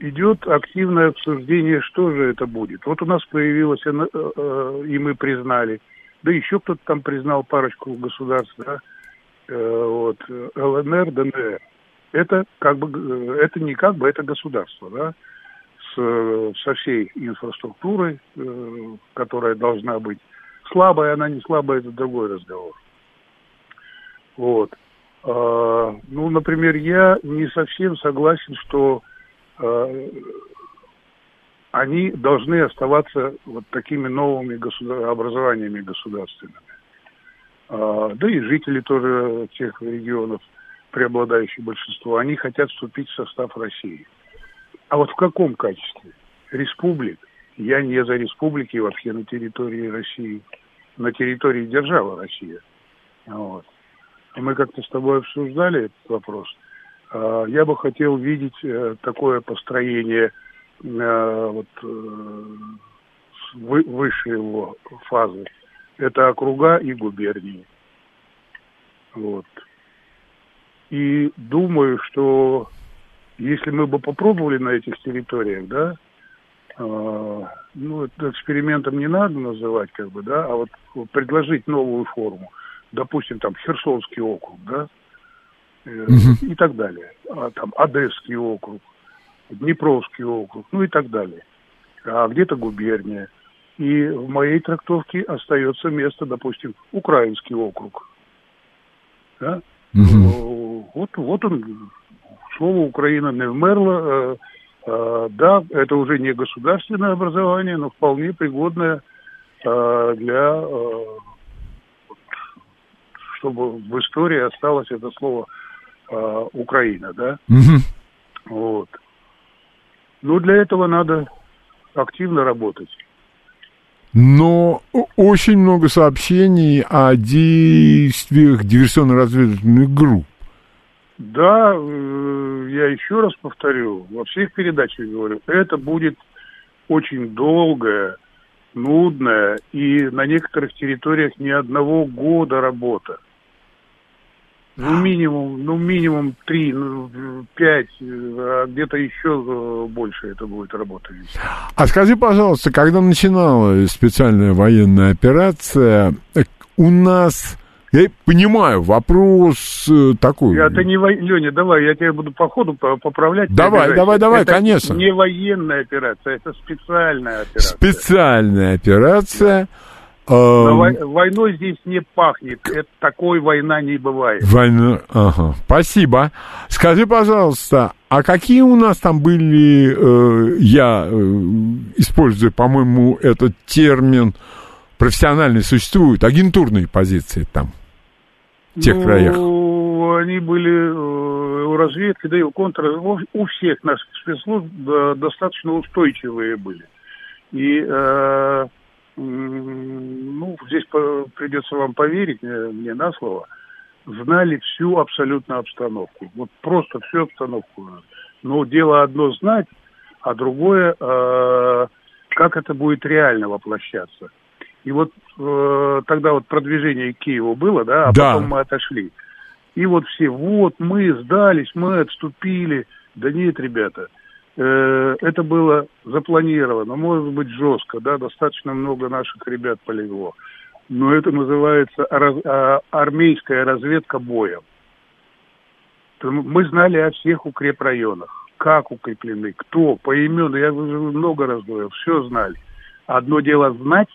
идет активное обсуждение, что же это будет. Вот у нас появилось, э, э, и мы признали, да еще кто-то там признал парочку государств, да, э, вот, ЛНР, ДНР. Это как бы, э, это не как бы, это государство, да, с, со всей инфраструктурой, э, которая должна быть Слабая она, не слабая, это другой разговор. Вот. А, ну, например, я не совсем согласен, что а, они должны оставаться вот такими новыми государ... образованиями государственными. А, да и жители тоже тех регионов, преобладающее большинство, они хотят вступить в состав России. А вот в каком качестве? Республик. Я не за республики вообще на территории России на территории державы Россия. Вот. И мы как-то с тобой обсуждали этот вопрос. А, я бы хотел видеть э, такое построение э, вот, э, выше его фазы. Это округа и губернии. Вот. И думаю, что если мы бы попробовали на этих территориях, да, ну, это экспериментом не надо называть, как бы, да, а вот предложить новую форму. Допустим, там, Херсонский округ, да, угу. и так далее. А, там, Одесский округ, Днепровский округ, ну и так далее. А где-то губерния. И в моей трактовке остается место, допустим, Украинский округ. Да? Угу. Вот, вот он, слово Украина не вмерла, э, Э, да, это уже не государственное образование, но вполне пригодное э, для, э, чтобы в истории осталось это слово Украина, да? Угу. Вот. Ну, для этого надо активно работать. Но очень много сообщений о действиях диверсионно-разведывательных групп. Да, э, я еще раз повторю, во всех передачах говорю, это будет очень долгая, нудная и на некоторых территориях не одного года работа. Ну, минимум, ну, минимум три, ну, пять, а где-то еще э, больше это будет работа. А скажи, пожалуйста, когда начиналась специальная военная операция, у нас я понимаю, вопрос э, такой. Это не во... Леня, давай, я тебя буду по ходу поправлять. Давай, давай, давай, это конечно. не военная операция, это специальная операция. Специальная операция. Но Эм, вой- войной здесь не пахнет. Это такой война не бывает. Война, ага, спасибо. Скажи, пожалуйста, а какие у нас там были, э, я э, использую, по-моему, этот термин профессиональный существует, агентурные позиции там, в тех ну, краях? они были э, у разведки, да и у контр... У всех наших спецслужб достаточно устойчивые были. И, э, ну, здесь придется вам поверить э, мне на слово, знали всю абсолютно обстановку. Вот просто всю обстановку. Но дело одно знать, а другое, э, как это будет реально воплощаться. И вот э, тогда вот продвижение к Киеву было, да, а Да. потом мы отошли. И вот все, вот мы сдались, мы отступили. Да нет, ребята, э, это было запланировано, может быть жестко, да, достаточно много наших ребят полегло. Но это называется раз- а, армейская разведка боем. Мы знали о всех укрепрайонах, как укреплены, кто, поименно, я уже много раз говорил, все знали. Одно дело знать,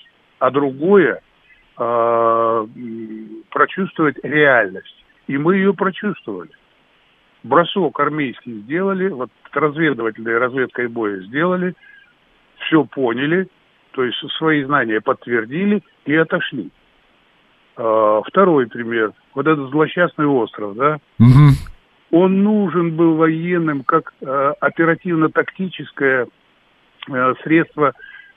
а другое а, прочувствовать реальность. И мы ее прочувствовали. Бросок армейский сделали, вот разведывательной разведкой боя сделали, все поняли, то есть свои знания подтвердили и отошли. А, второй пример. Вот этот злосчастный остров, да, Мгм. он нужен был военным как э, оперативно-тактическое э, средство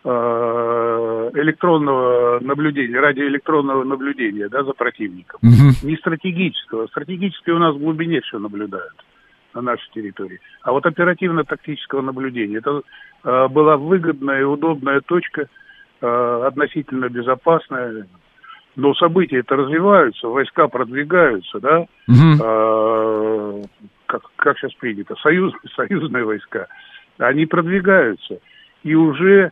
электронного наблюдения, радиоэлектронного наблюдения да, за противником. Не стратегического. Стратегически у нас в глубине все наблюдают на нашей территории. А вот оперативно-тактического наблюдения. Это э, была выгодная и удобная точка, э, относительно безопасная. Но события это развиваются, войска продвигаются, да, Мгм. э, как, как сейчас принято, союз, союзные войска, они продвигаются. И уже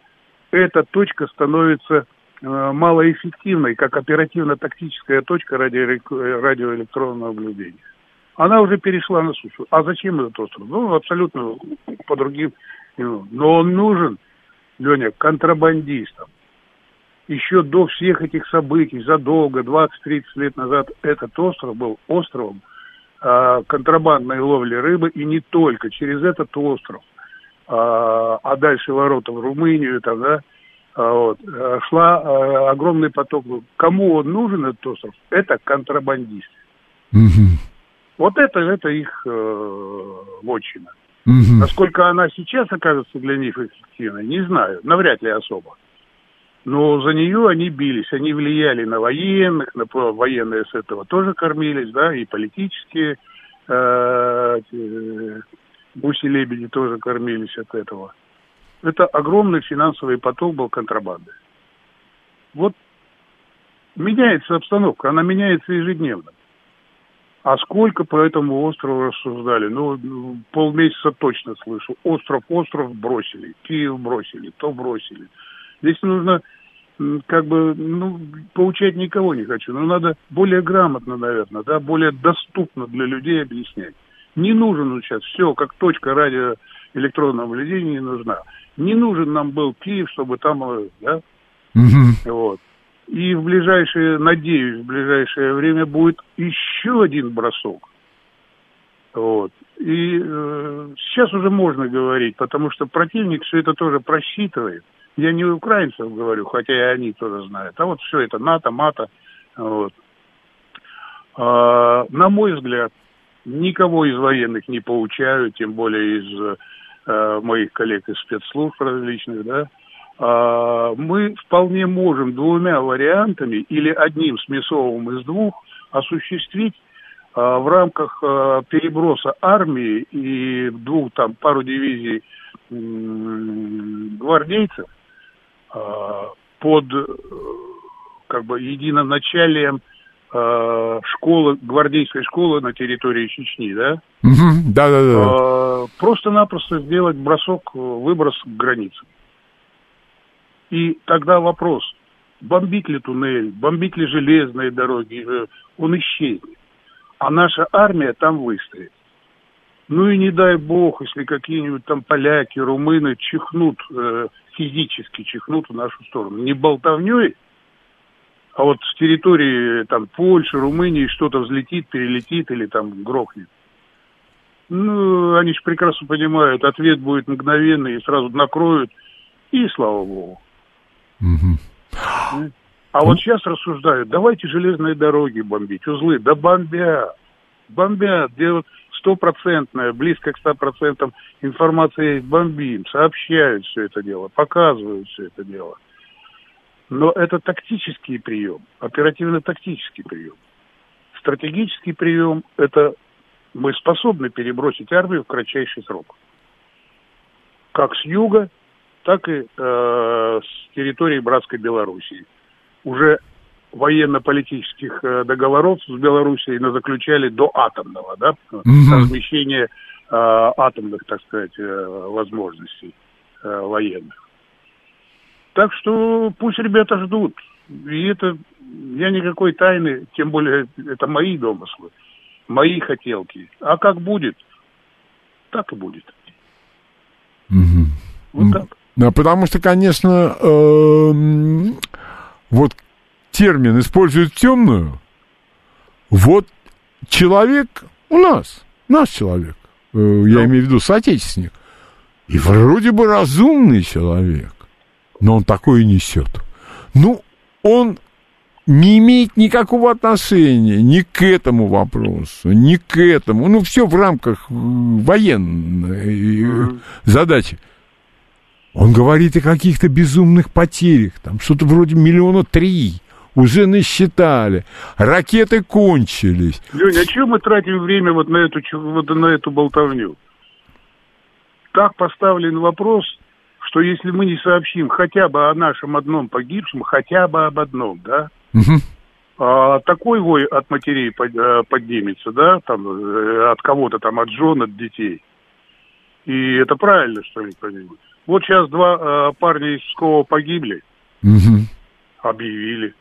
эта точка становится э, малоэффективной, как оперативно-тактическая точка радиоэлек- радиоэлектронного наблюдения. Она уже перешла на сушу. А зачем этот остров? Ну, абсолютно по другим. Но он нужен, Леня, контрабандистам. Еще до всех этих событий, задолго, 20-30 лет назад, этот остров был островом а, контрабандной ловли рыбы, и не только через этот остров, а, а дальше ворота в Румынию, там, да, а, вот, а, шла а, огромный поток. Кому он нужен, этот остров? Это контрабандисты. Вот это, это их э, вотчина. Насколько она сейчас окажется для них эффективной, не знаю. Навряд ли особо. Но за нее они бились, они влияли на военных, на военные с этого тоже кормились, да, и политические э, э, гуси-лебеди тоже кормились от этого. Это огромный финансовый поток был контрабанды. Вот меняется обстановка, она меняется ежедневно. А сколько по этому острову рассуждали? Ну, полмесяца точно слышу. Остров, остров бросили, Киев бросили, то бросили. Здесь нужно как бы, ну, поучать никого не хочу, но надо более грамотно, наверное, да, более доступно для людей объяснять. Не нужен он сейчас все, как точка радиоэлектронного наблюдения не нужна. Не нужен нам был Киев, чтобы там, э, да, вот. И в ближайшее, надеюсь, в ближайшее время будет еще один бросок. Вот. И э, сейчас уже можно говорить, потому что противник все это тоже просчитывает. Я не украинцев говорю, хотя и они тоже знают. А вот все это НАТО, мато. Вот. А, на мой взгляд, никого из военных не поучают, тем более из э, моих коллег из спецслужб различных, да. А, мы вполне можем двумя вариантами или одним смесовым из двух осуществить а, в рамках а, переброса армии и двух там пару дивизий м, гвардейцев а, под э, как бы единоначалием а, школы, гвардейской школы на территории Чечни, да, Мгм. Да-да-да. а, просто-напросто сделать бросок, э, выброс к границам. И тогда вопрос, бомбить ли туннель, бомбить ли железные дороги, э, он исчезнет. А наша армия там выстоит. Ну и не дай бог, если какие-нибудь там поляки, румыны чихнут, э, физически чихнут в нашу сторону. Не болтовней, а вот с территории там Польши, Румынии что-то взлетит, перелетит или там грохнет. Ну, они же прекрасно понимают, ответ будет мгновенный, и сразу накроют, и слава богу. А вот сейчас рассуждают, давайте железные дороги бомбить, узлы. Да бомбят, бомбят, делают стопроцентная, близко к ста процентам информация есть, бомбим, сообщают все это дело, показывают все это дело. Но это тактический прием, оперативно-тактический прием. Стратегический прием – это мы способны перебросить армию в кратчайший срок. Как с юга, так и э, с территории братской Белоруссии. Уже военно-политических э, договоров с Белоруссией заключали до атомного, да, угу. размещения э, атомных, так сказать, э, возможностей э, военных. Так что пусть ребята ждут. И это я никакой тайны, тем более это мои домыслы, мои хотелки. А как будет, так и будет. Угу. Вот так. Да, потому что, конечно, э, вот термин используют темную, вот человек у нас, наш человек, э, я ну. имею в виду соотечественник, и вроде бы разумный человек, но он такое несет. Ну, он не имеет никакого отношения ни к этому вопросу, ни к этому. Ну, все в рамках э, военной mm-hmm. задачи. Он говорит о каких-то безумных потерях, там что-то вроде миллиона три уже насчитали, ракеты кончились. Леня, а чем мы тратим время вот на эту, вот на эту болтовню? Так поставлен вопрос, что если мы не сообщим хотя бы о нашем одном погибшем, хотя бы об одном, да, угу. а, такой вой от матерей э, поднимется, да, там, э, от кого-то там, от жен, от детей. И это правильно, что ли, понимаете? Вот сейчас два э, парня из Пскова погибли, угу. объявили.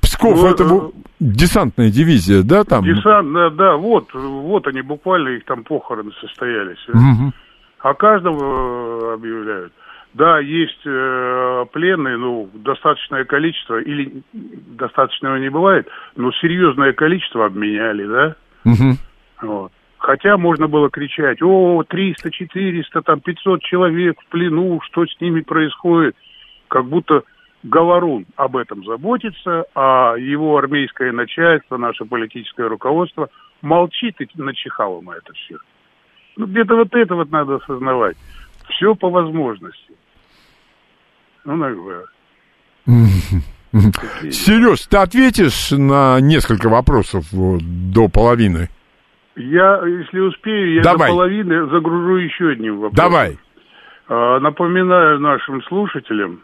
Псков ну, это э, десантная дивизия, да, там? Десантная, да, вот, вот они буквально их там похороны состоялись. Угу. А каждого э, объявляют. Да, есть э, пленные, ну, достаточное количество, или достаточного не бывает, но серьезное количество обменяли, да? Угу. Вот. Хотя можно было кричать, о, 300, 400, там 500 человек в плену, что с ними происходит, как будто Говорун об этом заботится, а его армейское начальство, наше политическое руководство молчит и начихало на это все. Ну, где-то вот это вот надо осознавать. Все по возможности. Ну, наверное. Сереж, ты ответишь на несколько вопросов до половины? Я, если успею, я Давай. до половины загружу еще одним вопросом. Давай. А, напоминаю нашим слушателям,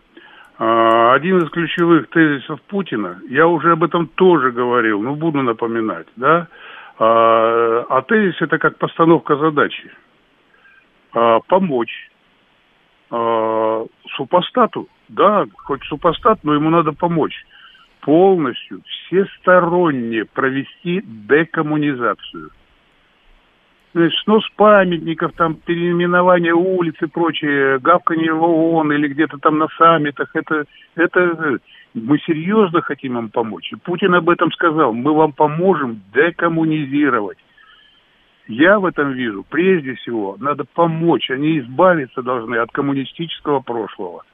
а, один из ключевых тезисов Путина, я уже об этом тоже говорил, но буду напоминать, да, а, а тезис это как постановка задачи. Помочь супостату, да, хоть супостат, но ему надо помочь полностью, всесторонне провести декоммунизацию значит, снос памятников, там, переименование улиц и прочее, гавканье в ООН или где-то там на саммитах, это, это мы серьезно хотим им помочь. И Путин об этом сказал, мы вам поможем декоммунизировать. Я в этом вижу, прежде всего, надо помочь, они избавиться должны от коммунистического прошлого.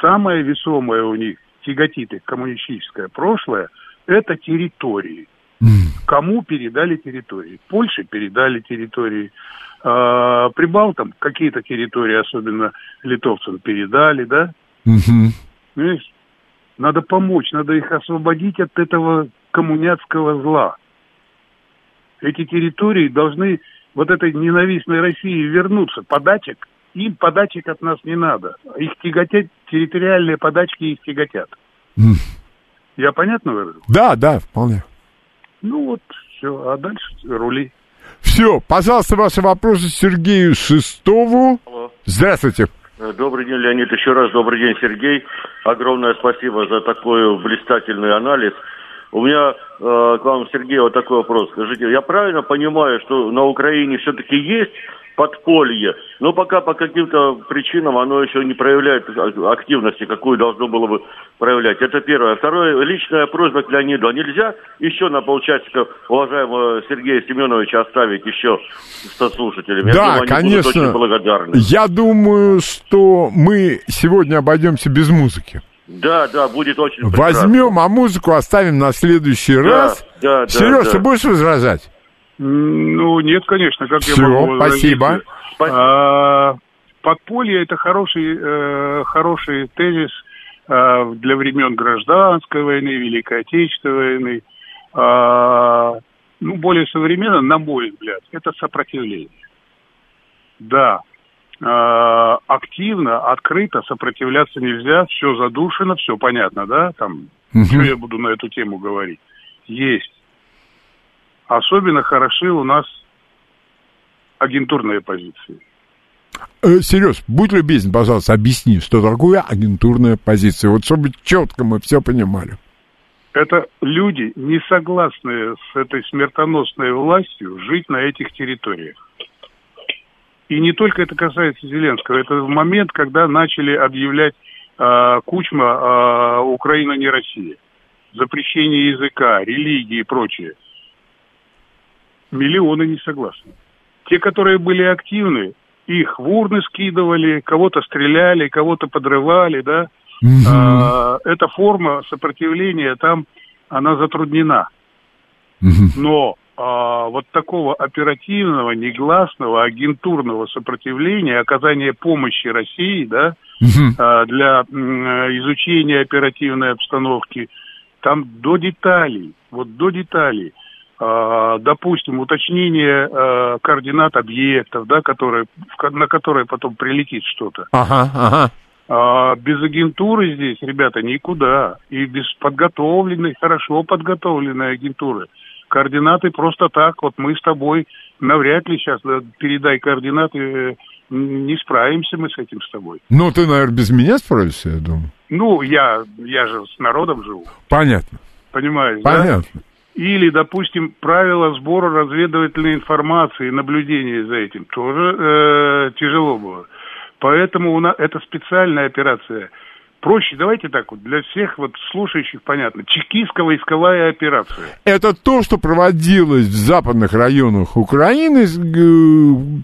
Самое весомое у них тяготит их коммунистическое прошлое – это территории – Кому передали территории? Польше передали территории. А, Прибалтам какие-то территории, особенно литовцам, передали, да? Угу. Надо помочь, надо их освободить от этого коммуняцкого зла. Эти территории должны вот этой ненавистной России вернуться. Подачек, им подачек от нас не надо. Их тяготят, территориальные подачки их тяготят. Mm. Я понятно выразил? Да, да, вполне. Ну вот, все, а дальше рули. Все, пожалуйста, ваши вопросы Сергею Шестову. Алло. Здравствуйте. Э, добрый день, Леонид. Еще раз добрый день, Сергей. Огромное спасибо за такой блистательный анализ. У меня э, к вам, Сергей, вот такой вопрос. Скажите, я правильно понимаю, что на Украине все-таки есть подполье. Но пока по каким-то причинам оно еще не проявляет активности, какую должно было бы проявлять. Это первое. Второе, личная просьба к Леониду. А нельзя еще на полчасика уважаемого Сергея Семеновича оставить еще со слушателями? Да, Я думаю, конечно. очень благодарны. Я думаю, что мы сегодня обойдемся без музыки. Да, да, будет очень прекрасно. Возьмем, а музыку оставим на следующий Да, раз. да, да, Сереж, да. ты будешь возражать? Ну, нет, конечно, как я Всё, могу возразить? спасибо. А, подполье – это хороший, э, хороший тезис э, для времен гражданской войны, Великой Отечественной войны. А, ну, более современно, на мой взгляд, это сопротивление. Да, активно, открыто сопротивляться нельзя, все задушено, все понятно, да, там, что я буду на эту тему говорить. Есть. Особенно хороши у нас агентурные позиции. Э, Сереж, будь любезен, пожалуйста, объясни, что такое агентурная позиция. Вот чтобы четко мы все понимали. Это люди, не согласные с этой смертоносной властью, жить на этих территориях. И не только это касается Зеленского. Это в момент, когда начали объявлять э, Кучма э, «Украина не Россия». Запрещение языка, религии и прочее. Миллионы не согласны. Те, которые были активны, их в урны скидывали, кого-то стреляли, кого-то подрывали, да. А, эта форма сопротивления там, она затруднена. Но а, вот такого оперативного, негласного, агентурного сопротивления, оказания помощи России, да, а, для м, изучения оперативной обстановки, там до деталей, вот до деталей, а, допустим, уточнение а, координат объектов, да, которые, в на которые потом прилетит что-то. Ага, ага. А без агентуры здесь, ребята, никуда. И без подготовленной, хорошо подготовленной агентуры. Координаты просто так, вот мы с тобой навряд ли сейчас, да, передай координаты, э, не справимся мы с этим с тобой. Ну, ты, наверное, без меня справишься, я думаю. Ну, я, я же с народом живу, Понятно, понимаешь, да? понятно. Или, допустим, правила сбора разведывательной информации, наблюдения за этим тоже э, тяжело было. Поэтому у нас это специальная операция. Проще, давайте так вот, для всех вот слушающих понятно. Чекистско-войсковая операция. Это то, что проводилось в западных районах Украины,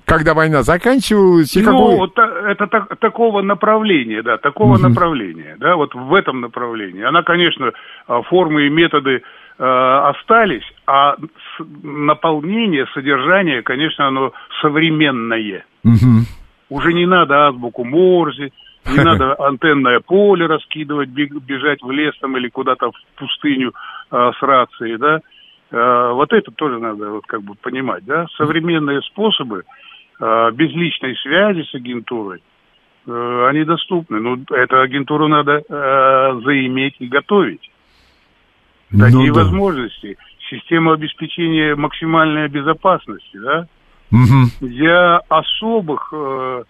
когда война заканчивалась. И ну, какой- вот это так- такого направления, да, такого направления, да, вот в этом направлении. Она, конечно, а, формы и методы э, остались, а наполнение, содержание, конечно, оно современное. Мгм. Уже не надо азбуку Морзе, не надо антенное поле раскидывать, бежать в лес там или куда-то в пустыню а, с рацией, да. А, вот это тоже надо вот как бы понимать, да. Современные способы а, без личной связи с агентурой, э, они доступны. Но эту агентуру надо э, заиметь и готовить. Такие Ну да. возможности. Система обеспечения максимальной безопасности, да. Мгм. Я особых э,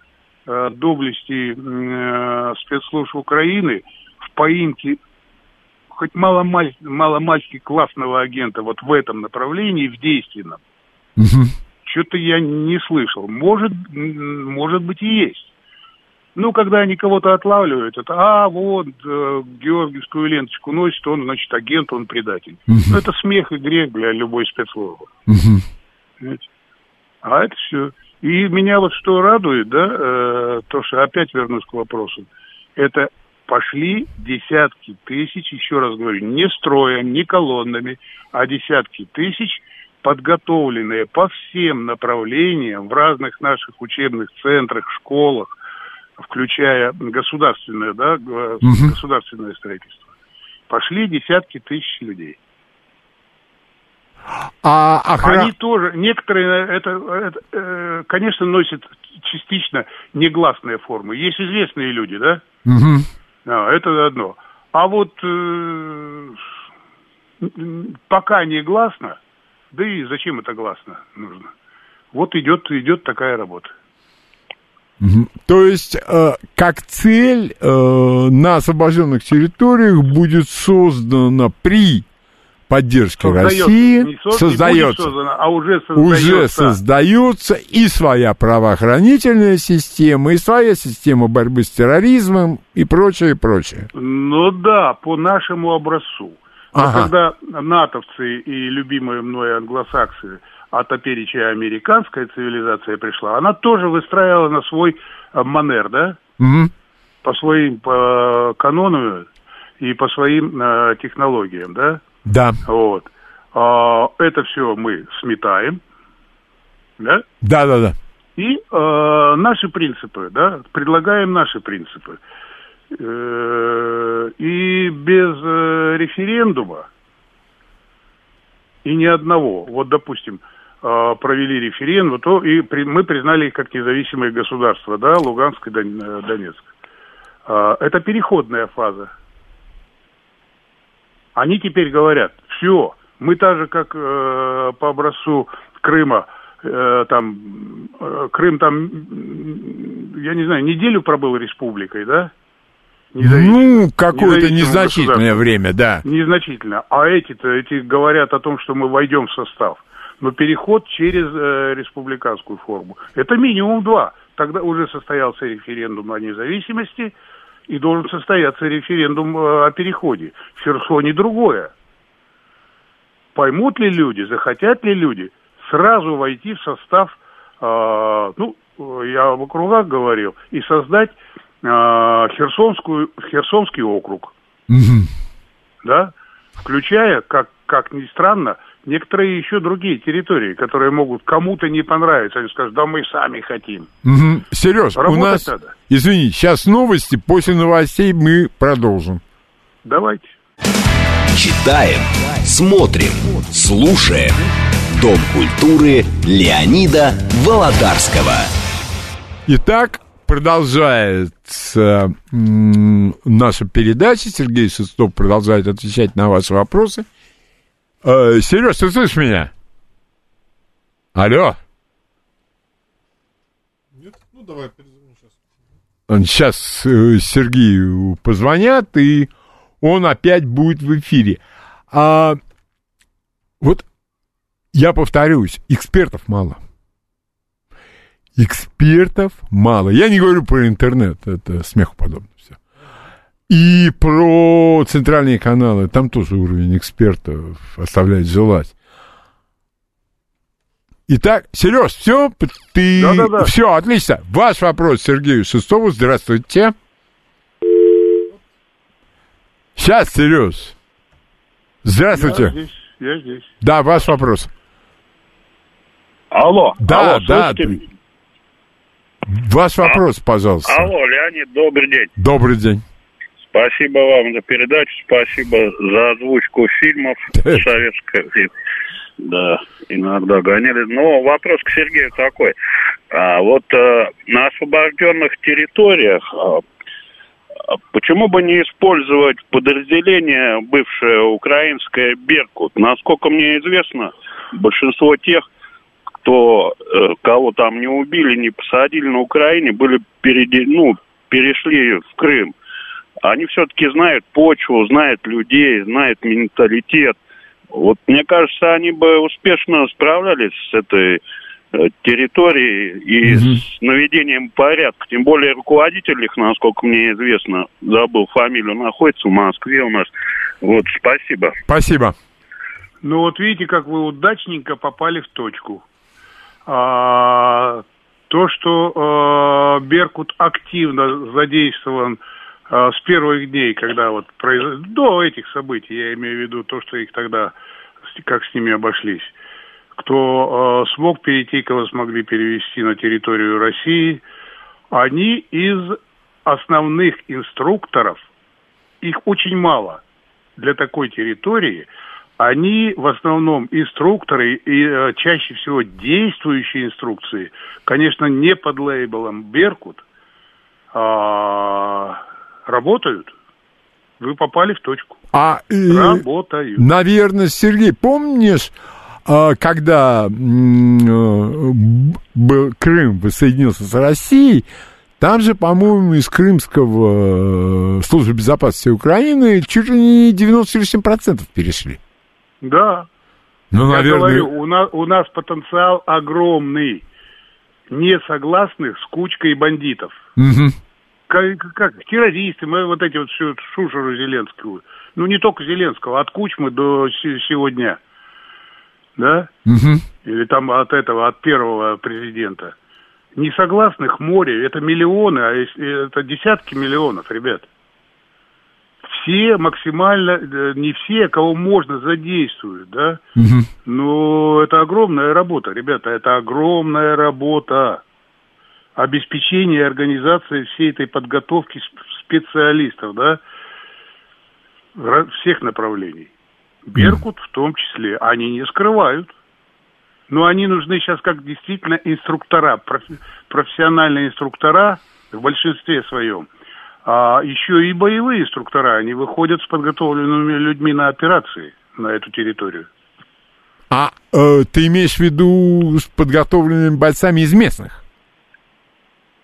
э, доблестей э, спецслужб Украины в поимке хоть мало-маль- мало-мальски классного агента вот в этом направлении, в действенном, Мгм. что-то я не слышал. Может, может быть и есть. Ну, когда они кого-то отлавливают, это, а, вот, э, георгиевскую ленточку носит, он, значит, агент, он предатель. Ну, это смех и грех для любой спецслужбы. Понимаете? А это все. И меня вот что радует, да, э, то, что опять вернусь к вопросу, это пошли десятки тысяч, еще раз говорю, не строем, не колоннами, а десятки тысяч, подготовленные по всем направлениям в разных наших учебных центрах, школах, включая государственное, да, Мгм. государственное строительство. Пошли десятки тысяч людей. А охра- Они тоже, некоторые, это, это, э, конечно, носят частично негласные формы. Есть известные люди, да? Мгм. А, это одно. А вот э, пока не гласно, да и зачем это гласно нужно? Вот идет, идет такая работа. То есть, э, как цель, э, на освобожденных территориях будет создана при поддержки Создается, России создается. создано, а уже создается. Уже создаются и своя правоохранительная система, и своя система борьбы с терроризмом, и прочее, прочее. Ну да, по нашему образцу. Но Ага. когда натовцы и любимые мной англосаксы, а топереча американская цивилизация пришла, она тоже выстраивала на свой э, манер, да, Мгм. по своим по канонам и по своим э, технологиям, да. Да, Вот. А, это все мы сметаем, да, да, да, да. и э, наши принципы, да, предлагаем наши принципы. Э, и без э, референдума и ни одного, вот, допустим, э, провели референдум, то и при- мы признали их как независимые государства, да, Луганск и Дон- э, Донецк. А, это переходная фаза. Они теперь говорят, все, мы так же, как э, по образцу Крыма, э, там, э, Крым там, я не знаю, неделю пробыл республикой, да? Ну, какое-то незначительное время, да. Незначительно. А эти-то, эти говорят о том, что мы войдем в состав. Но переход через э, республиканскую форму. Это минимум два. Тогда уже состоялся референдум о независимости и должен состояться референдум э, о переходе. В Херсоне другое. Поймут ли люди, захотят ли люди сразу войти в состав, э, ну, я в округах говорил, и создать э, Херсонскую, Херсонский округ Мгм. да, включая, как, как ни странно, некоторые еще другие территории, которые могут кому-то не понравиться. Они скажут, да мы сами хотим. Мгм. Сереж, у Работать нас... надо. Извини, сейчас новости, после новостей мы продолжим. Давайте. Читаем, смотрим, слушаем. Дом культуры Леонида Володарского. Итак, продолжается наша передача. Сергей Шестов продолжает отвечать на ваши вопросы. Э, Сереж, ты слышишь меня? Алло? Сейчас э, Сергею позвонят, и он опять будет в эфире. А вот я повторюсь, экспертов мало. Экспертов мало. Я не говорю про интернет, это смеху подобно все. И про центральные каналы, там тоже уровень экспертов оставляет желать. Итак, Сереж, все, ты... Да-да-да. Все, отлично. Ваш вопрос Сергею Шестову. Здравствуйте. Сейчас, Сереж. Здравствуйте. Я здесь, я здесь. Да, ваш вопрос. Алло, Да, алло, да. меня? Ваш вопрос, пожалуйста. Алло, Леонид, добрый день. Добрый день. Спасибо вам за передачу, спасибо за озвучку фильмов советских. Да, иногда гоняли. Но вопрос к Сергею такой. А вот э, на освобожденных территориях а, а почему бы не использовать подразделение бывшее украинское «Беркут»? Насколько мне известно, большинство тех, кто э, кого там не убили, не посадили на Украине, были переде... ну, перешли в Крым. Они все-таки знают почву, знают людей, знают менталитет. Вот мне кажется, они бы успешно справлялись с этой э, территорией и Мгм. с наведением порядка. Тем более руководитель их, насколько мне известно, забыл фамилию, находится в Москве у нас. Вот, спасибо. Спасибо. Ну вот видите, как вы удачненько попали в точку. А, то, что э, Беркут активно задействован с первых дней, когда вот произ... до этих событий, я имею в виду то, что их тогда как с ними обошлись, кто э, смог перейти, кого смогли перевести на территорию России, они из основных инструкторов, их очень мало для такой территории, они в основном инструкторы и э, чаще всего действующие инструкции, конечно, не под лейблом Беркут, а, работают. Вы попали в точку. А, э, Работают. наверное, Сергей, помнишь, а, когда э, был Крым воссоединился с Россией, там же, по-моему, из крымского э, службы безопасности Украины чуть ли не 97% перешли. Да. Ну, Я наверное... говорю, у нас, у нас потенциал огромный. Несогласных с кучкой бандитов. Мгм. Как, как террористы, мы вот эти вот шушеру Зеленскую. Ну, не только Зеленского, от Кучмы до се- сегодня. Да? Мгм. Или там от этого, от первого президента. Несогласных море, это миллионы, а это десятки миллионов, ребят. Все максимально, э, не все, кого можно задействуют, да? Мгм. Но это огромная работа, ребята, это огромная работа. Обеспечение и организация всей этой подготовки сп- специалистов, да, всех направлений. Беркут в том числе, они не скрывают. Но они нужны сейчас как действительно инструктора, профессиональные инструктора в большинстве своем. А еще и боевые инструктора, они выходят с подготовленными людьми на операции на эту территорию. А э, ты имеешь в виду с подготовленными бойцами из местных?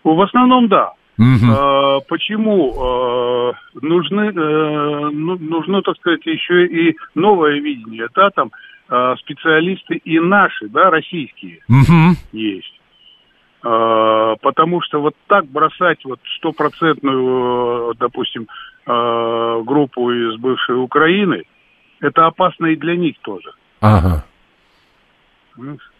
Ну, В основном, да. А, почему э, нужны, э, ну, нужно, так сказать, еще и новое видение, да, там э, специалисты и наши, да, российские Мгм. есть. А, потому что вот так бросать вот стопроцентную, допустим, группу из бывшей Украины, это опасно и для них тоже. Ага. Понимаешь?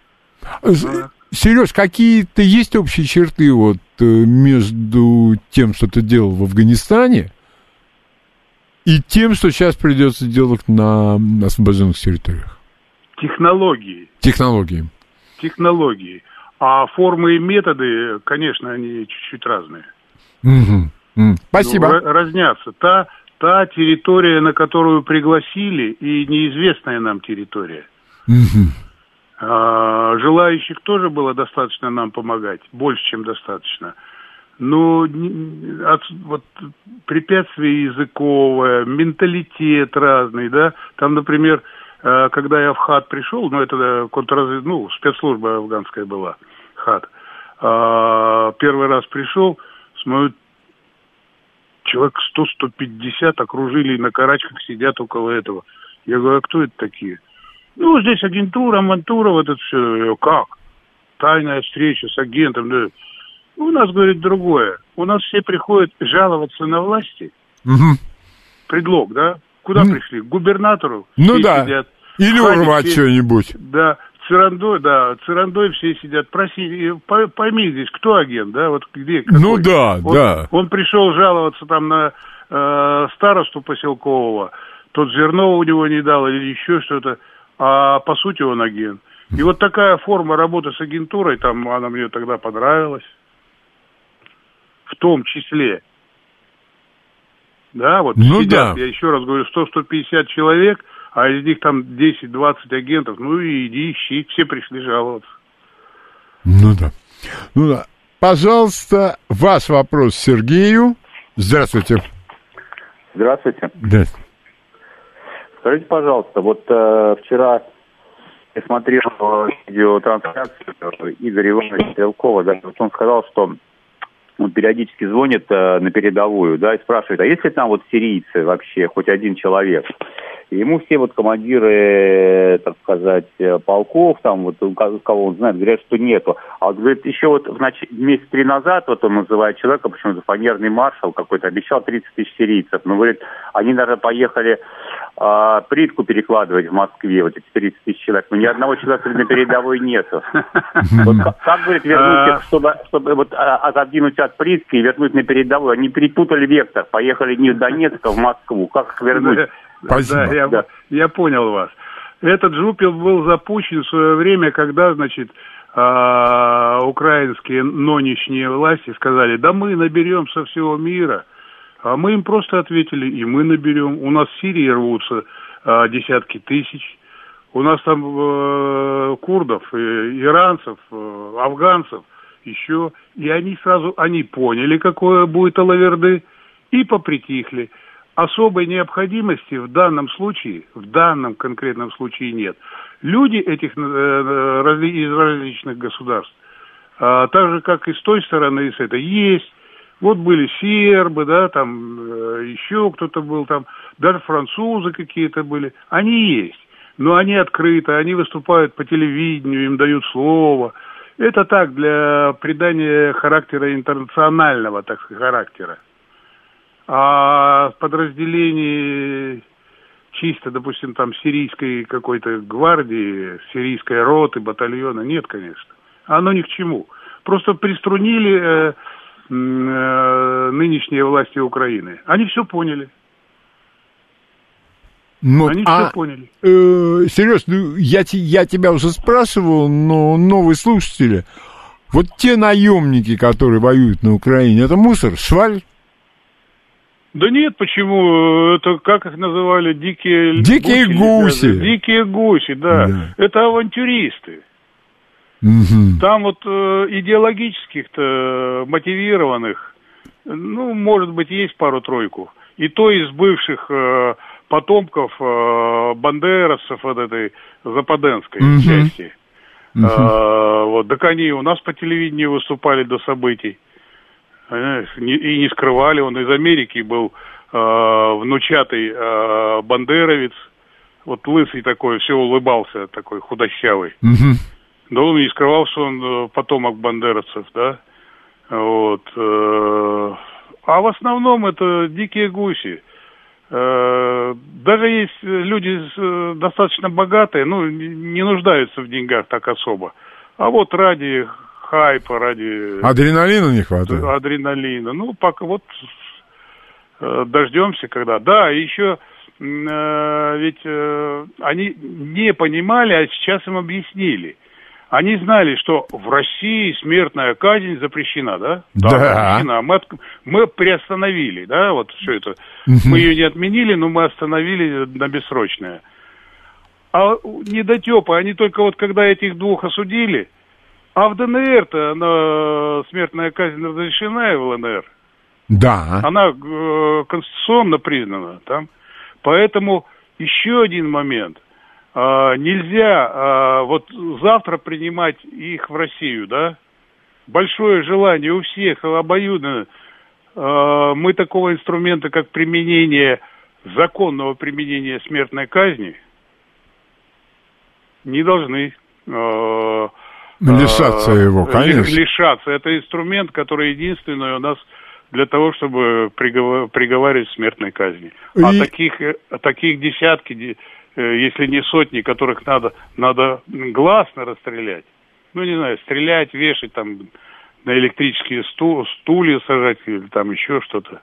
Сереж, какие-то есть общие черты вот э, между тем, что ты делал в Афганистане, и тем, что сейчас придется делать на освобожденных территориях? Технологии. Технологии. Технологии. А формы и методы, конечно, они чуть-чуть разные. М. Спасибо. Ну, ра- разнятся. Та, та территория, на которую пригласили, и неизвестная нам территория. Мгм. А, желающих тоже было достаточно нам помогать, больше, чем достаточно. Но не- от- вот препятствие языковое, менталитет разный, да. Там, например, э, когда я в ХАТ пришел, ну, это э, контрразвед... ну, спецслужба афганская была, ХАТ. А, первый раз пришел, смотрю, человек 100-150 окружили на карачках сидят около этого. Я говорю, а кто это такие? Ну, здесь агентура, мантура, вот это все. Как? Тайная встреча с агентом. Да. У нас, говорит, другое. У нас все приходят жаловаться на власти. Мгм. Предлог, да? Куда Ну, пришли? К губернатору. Ну да. сидят. Или Хатик урвать все- что-нибудь. Да, Цирандой, да, Цирандой все сидят. Проси, по- пойми здесь, кто агент, да, вот где, какой. Ну да, он, да. Он пришел жаловаться там на э, старосту поселкового, тот зерно у него не дал или еще что-то, а по сути он агент. И вот такая форма работы с агентурой, там, она мне тогда понравилась. В том числе. Да, вот Ну сидят, да. я еще раз говорю, 100-150 человек, а из них там 10-20 агентов. Ну и иди ищи, все пришли жаловаться. Ну да. Ну да. Пожалуйста, ваш вопрос Сергею. Здравствуйте. Здравствуйте. Да. Скажите, пожалуйста, вот э, вчера я смотрел э, видеотрансляцию Игоря Ивановича Стрелкова, да, вот он сказал, что он периодически звонит э, на передовую, да, и спрашивает, а есть ли там вот сирийцы вообще, хоть один человек? Ему все вот командиры, э, так сказать, э, полков, там вот кого он знает, говорят, что нету. А вот, говорит, еще вот в нач... месяц три назад, вот он называет человека, почему-то фанерный маршал какой-то, обещал 30 тысяч сирийцев. Но, говорит, они даже поехали а, плитку перекладывать в Москве, вот эти 30 тысяч человек. Но ни одного человека на передовой нету. Вот как, говорит, вернуть их, чтобы, чтобы вот а, отодвинуть от плитки и вернуть на передовую? Они перепутали вектор, поехали не в Донецк, а в Москву. Как их вернуть? Да, я, я понял вас. Этот жупел был запущен в свое время, когда, значит, а, украинские нынешние власти сказали, да мы наберем со всего мира. А мы им просто ответили, и мы наберем. У нас в Сирии рвутся а, десятки тысяч. У нас там э, курдов, э, иранцев, э, афганцев еще. И они сразу, они поняли, какое будет алаверды, и попритихли. Особой необходимости в данном случае, в данном конкретном случае нет. Люди этих э, э, из различных государств, а, так же, как и с той стороны, и с этой, есть. Вот были сербы, да, там э, еще кто-то был, там даже французы какие-то были. Они есть. Но они открыты, они выступают по телевидению, им дают слово. Это так, для придания характера интернационального, так сказать, характера. А подразделений чисто, допустим, там сирийской какой-то гвардии, сирийской роты, батальона, нет, конечно. Оно ни к чему. Просто приструнили э, э, нынешние власти Украины. Они все поняли. Ну, Они а, все поняли. э, серьезно, ну, я, я тебя уже спрашивал, но новые слушатели, вот те наемники, которые воюют на Украине, это мусор, шваль? Да нет, почему? Это как их называли? Дикие Дикие гуси. ребята? Дикие гуси, да. Да. Это авантюристы. Мгм. Там вот э, идеологических-то мотивированных, ну, может быть, есть пару-тройку. И то из бывших э, потомков э, бандеровцев вот этой западенской Мгм. части. Мгм. А, вот, так они у нас по телевидению выступали до событий. Не- и не скрывали, он из Америки был э, внучатый э, бандеровец, вот лысый такой, все улыбался, такой худощавый. Да он не скрывал, что он э, потомок бандеровцев, да. Вот. э, А в основном это дикие гуси. Э, Даже есть люди достаточно богатые, ну, не не нуждаются в деньгах так особо. А вот ради хайпа, ради Адреналина не хватает? адреналина. Ну, пока вот э, дождемся когда. Да, еще э, ведь э, они не понимали, а сейчас им объяснили. Они знали, что в России смертная казнь запрещена, да? Да. запрещена. Мы, от- мы приостановили, да, вот все это. Мы ее не отменили, но мы остановили на бессрочное. А недотепы, они только вот когда этих двух осудили, а в ДНР-то она, смертная казнь разрешена и в ЛНР. Да. Она э, конституционно признана там. Поэтому еще один момент. А, нельзя а, вот завтра принимать их в Россию, да? Большое желание у всех, обоюдно. А, мы такого инструмента, как применение, законного применения смертной казни, не должны э, Лишаться э, его, конечно. Лишаться. Это инструмент, который единственный у нас для того, чтобы приговор- приговаривать к смертной казни. А И- таких, э, таких десятки, де- э, если не сотни, которых надо, надо гласно расстрелять. Ну, не знаю, стрелять, вешать там на электрические сту- стулья сажать или там еще что-то.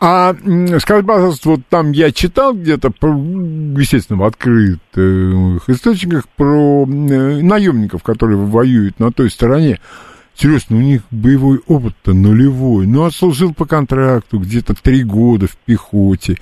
А скажи, пожалуйста, вот там я читал где-то, естественно, в открытых источниках про э, наемников, которые воюют на той стороне. Серьезно, у них боевой опыт-то нулевой. Ну, отслужил по контракту где-то три года в пехоте.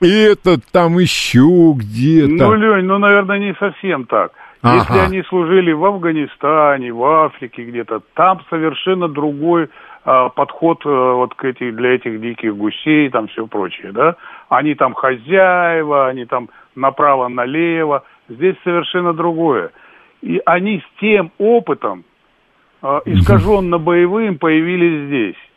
Этот там еще где-то. Ну, Лень, ну, наверное, не совсем так. Ага. Если они служили в Афганистане, в Африке где-то, там совершенно другой а, подход а, вот к этих, для этих диких гусей, там все прочее, да. Они там хозяева, они там направо-налево. Здесь совершенно другое. И они с тем опытом, а, искаженно боевым, появились здесь.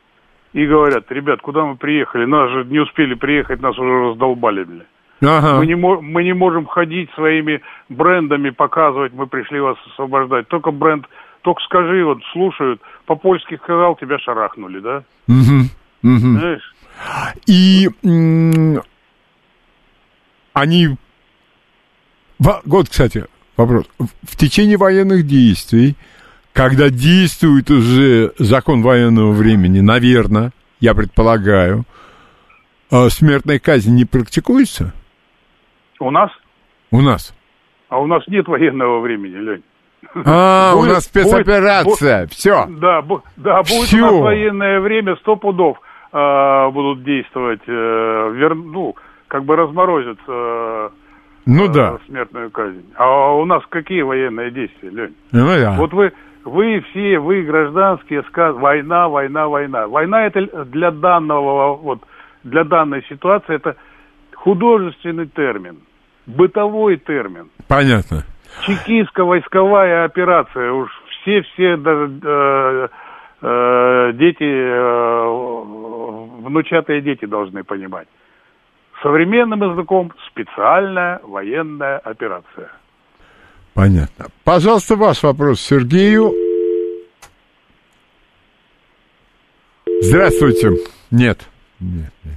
И говорят, ребят, куда мы приехали? Нас же не успели приехать, нас уже раздолбали, бля. Ага. Мы, не мы не можем ходить своими брендами, показывать, мы пришли вас освобождать. Только бренд, только скажи, вот слушают, по-польски сказал, тебя шарахнули, да? Мгм. Мгм. Знаешь? И м, они... Во- Вот, кстати, вопрос. В, течение военных действий, когда действует уже закон военного времени, наверное, я предполагаю, а смертная казнь не практикуется У нас? у нас? А у нас нет военного времени, Лень. А, у нас спецоперация. будет- Все. Да, бу- да, будет у нас военное время, сто пудов а, будут действовать, э, вер- ну, как бы разморозят э, Ну э, да. смертную казнь. А у нас какие военные действия, Лень? Ну да. Вот вы, вы все, вы гражданские, сказ... война, война, война. Война это для данного, вот, для данной ситуации это художественный термин, бытовой термин. Понятно. Чекистско-войсковая операция, уж все-все даже э, э, дети, э, внучатые дети должны понимать, Современным языком специальная военная операция. Понятно. Пожалуйста, ваш вопрос Сергею. Здравствуйте. Нет. Нет, нет.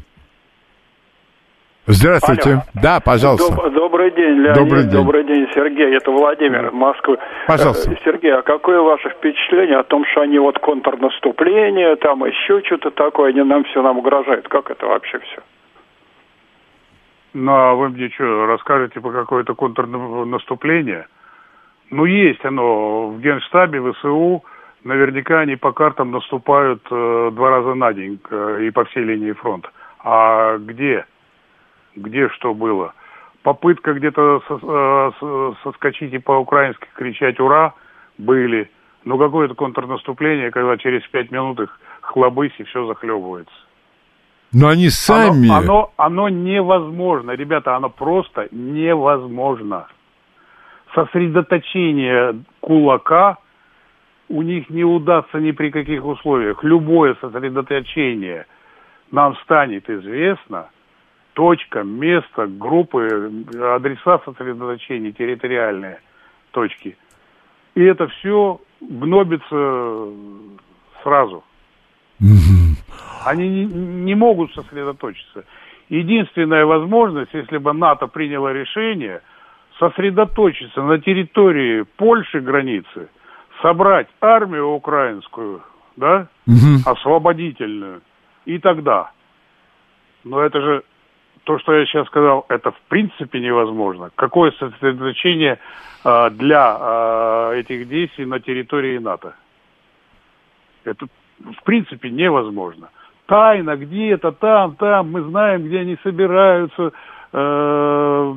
Здравствуйте. Алло. Да, пожалуйста. Доб- добрый день, Леонид. Добрый день. Добрый день, Сергей. Это Владимир, Москвы. Пожалуйста. Э, Сергей, а какое ваше впечатление о том, что они вот контрнаступление, там еще что-то такое, они нам все нам угрожают? Как это вообще все? Ну, а вы мне что, расскажете по какое-то контрнаступление? Ну, есть оно в Генштабе, ВСУ. Наверняка они по картам наступают э, два раза на день э, и по всей линии фронта. А где? Где что было? Попытка где-то э, соскочить и по-украински кричать «Ура!» были. Но какое-то контрнаступление, когда через пять минут их хлобысь и все захлебывается. Но они сами... Оно, оно, оно невозможно, ребята, оно просто невозможно. Сосредоточение кулака у них не удастся ни при каких условиях. Любое сосредоточение нам станет известно, точка, место, группы, адреса сосредоточений, территориальные точки. И это все гнобится сразу. Они не, не могут сосредоточиться. Единственная возможность, если бы НАТО приняло решение, сосредоточиться на территории Польши границы, собрать армию украинскую, да, освободительную, и тогда. Но это же то, что я сейчас сказал, это в принципе невозможно. Какое сосредоточение а, для а, этих действий на территории НАТО? Это в принципе невозможно. Тайно где-то там, там, мы знаем, где они собираются, э,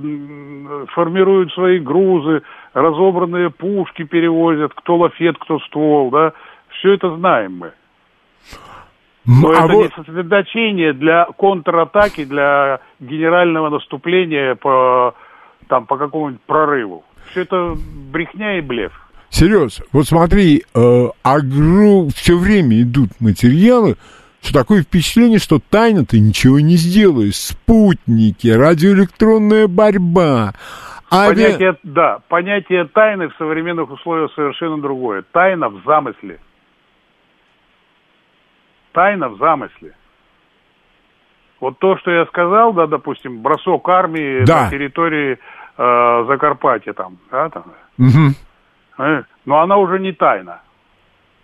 формируют свои грузы, разобранные пушки перевозят, кто лафет, кто ствол, да, все это знаем мы. Но а это вот- не сосредоточение для контратаки, для генерального наступления по, там, по какому-нибудь прорыву. Все это брехня и блеф. Сереж, вот смотри, э, все время идут материалы, что такое впечатление, что тайно ты ничего не сделаешь. Спутники, радиоэлектронная борьба, авиа... Понятие, да, понятие тайны в современных условиях совершенно другое. Тайна в замысле. Тайна в замысле. Вот то, что я сказал, да, допустим, бросок армии Да. на территории э, Закарпатья там, да, там, э, но она уже не тайна.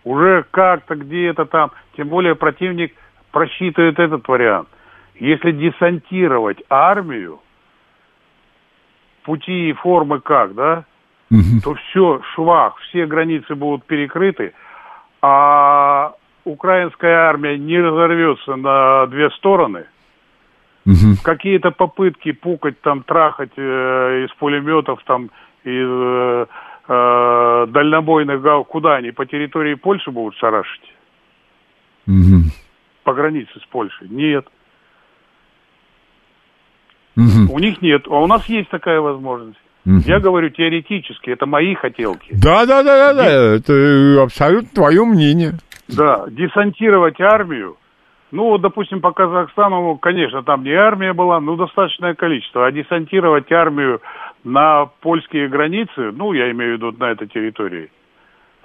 Уже как-то где-то там, тем более противник просчитывает этот вариант. Если десантировать армию, пути и формы как, да, то все, швах, все границы будут перекрыты, а украинская армия не разорвется на две стороны. Какие-то попытки пукать, там, трахать э, из пулеметов, там, из э, э, дальнобойных гал, куда они, по территории Польши будут шарашить? По границе с Польшей? Нет. У них нет, а у нас есть такая возможность. Я говорю теоретически, это мои хотелки. Да, да, да, да, да, это абсолютно твое мнение. Да, десантировать армию. Ну, вот, допустим, по Казахстану, конечно, там не армия была, но достаточное количество. А десантировать армию на польские границы, ну, я имею в виду на этой территории,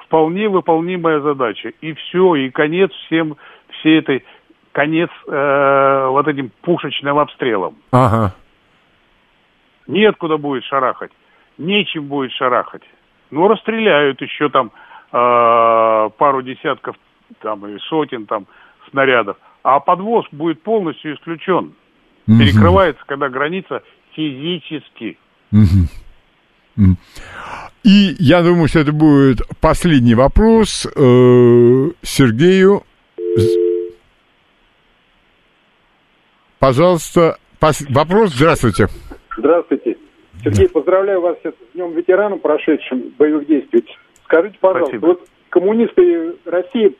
вполне выполнимая задача. И все, и конец всем, всей этой, конец э, вот этим пушечным обстрелам. Ага. Неоткуда будет шарахать, нечем будет шарахать. Ну, расстреляют еще там э, пару десятков там, или сотен там снарядов, а подвоз будет полностью исключен. Мгм. Перекрывается, когда граница физически. М. И я думаю, что это будет последний вопрос э, Сергею. Пожалуйста, пос- вопрос. Здравствуйте. Здравствуйте. Сергей, поздравляю вас с Днем ветерана, прошедшим боевых действий. Скажите, пожалуйста, Спасибо. вот коммунисты России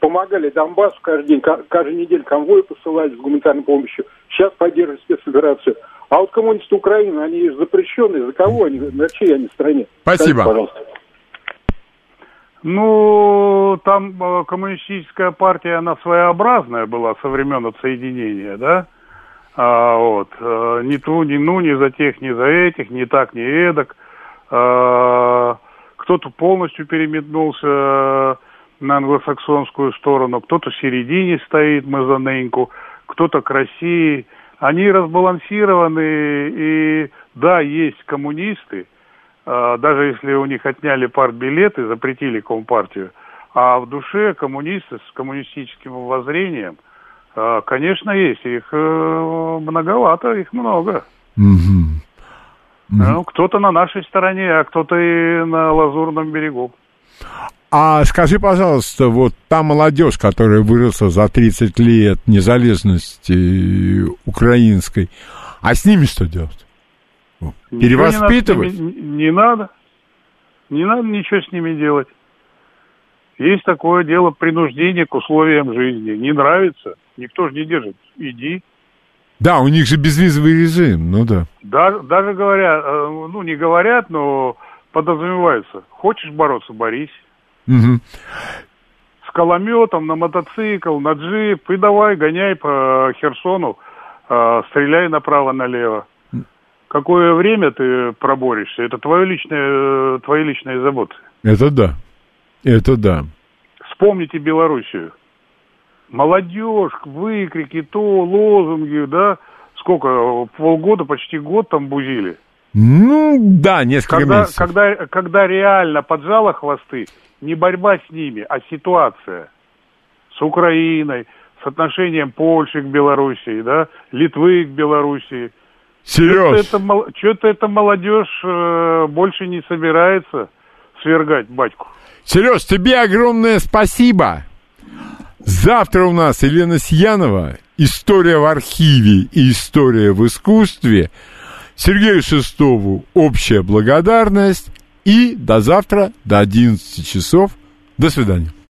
помогали Донбассу каждый день, ка- каждую неделю конвои посылали с гуманитарной помощью, сейчас поддерживают спецоперацию. А вот коммунисты Украины, они запрещенные, за кого они, на чьей они стране? Спасибо. Скажите, пожалуйста. Ну, там э, коммунистическая партия, она своеобразная была со времен отсоединения, да? А, вот. А, ни ту, ни ну, ни за тех, ни за этих, ни так, ни эдак. А, кто-то полностью переметнулся на англосаксонскую сторону, кто-то в середине стоит, мы за Неньку, кто-то к России. Они разбалансированы, и да, есть коммунисты, а, даже если у них отняли партбилеты, запретили компартию, а в душе коммунисты с коммунистическим воззрением, конечно, есть. Их э, многовато, их много. Мгм. Ну, кто-то на нашей стороне, а кто-то и на Лазурном берегу. А скажи, пожалуйста, вот та молодежь, которая выросла за 30 лет незалежности украинской, а с ними что делать? Перевоспитывать? Не, надо ними- не надо. Не надо ничего с ними делать. Есть такое дело принуждение к условиям жизни. Не нравится, никто же не держит. Иди. Да, у них же безвизовый режим, ну да. Даже, даже говорят, э, ну не говорят, но подразумевается. Хочешь бороться, борись. Мгм. С калометом, на мотоцикл, на джип. И давай, гоняй по Херсону, э, стреляй направо-налево. Какое время ты проборешься, это твое личное, твои личные заботы. Это да. Это да. Вспомните Белоруссию. Молодежь, выкрики, то, лозунги, да? Сколько, полгода, почти год там бузили. Ну, да, несколько Когда, месяцев. когда, когда реально поджало хвосты, не борьба с ними, а ситуация с Украиной, с отношением Польши к Белоруссии, да, Литвы к Белоруссии. Серёж. Что-то, это, эта молодежь э, больше не собирается свергать батьку. Сереж, тебе огромное спасибо. Завтра у нас Елена Сьянова, история в архиве и история в искусстве. Сергею Шестову общая благодарность. И до завтра, до 11 часов. До свидания.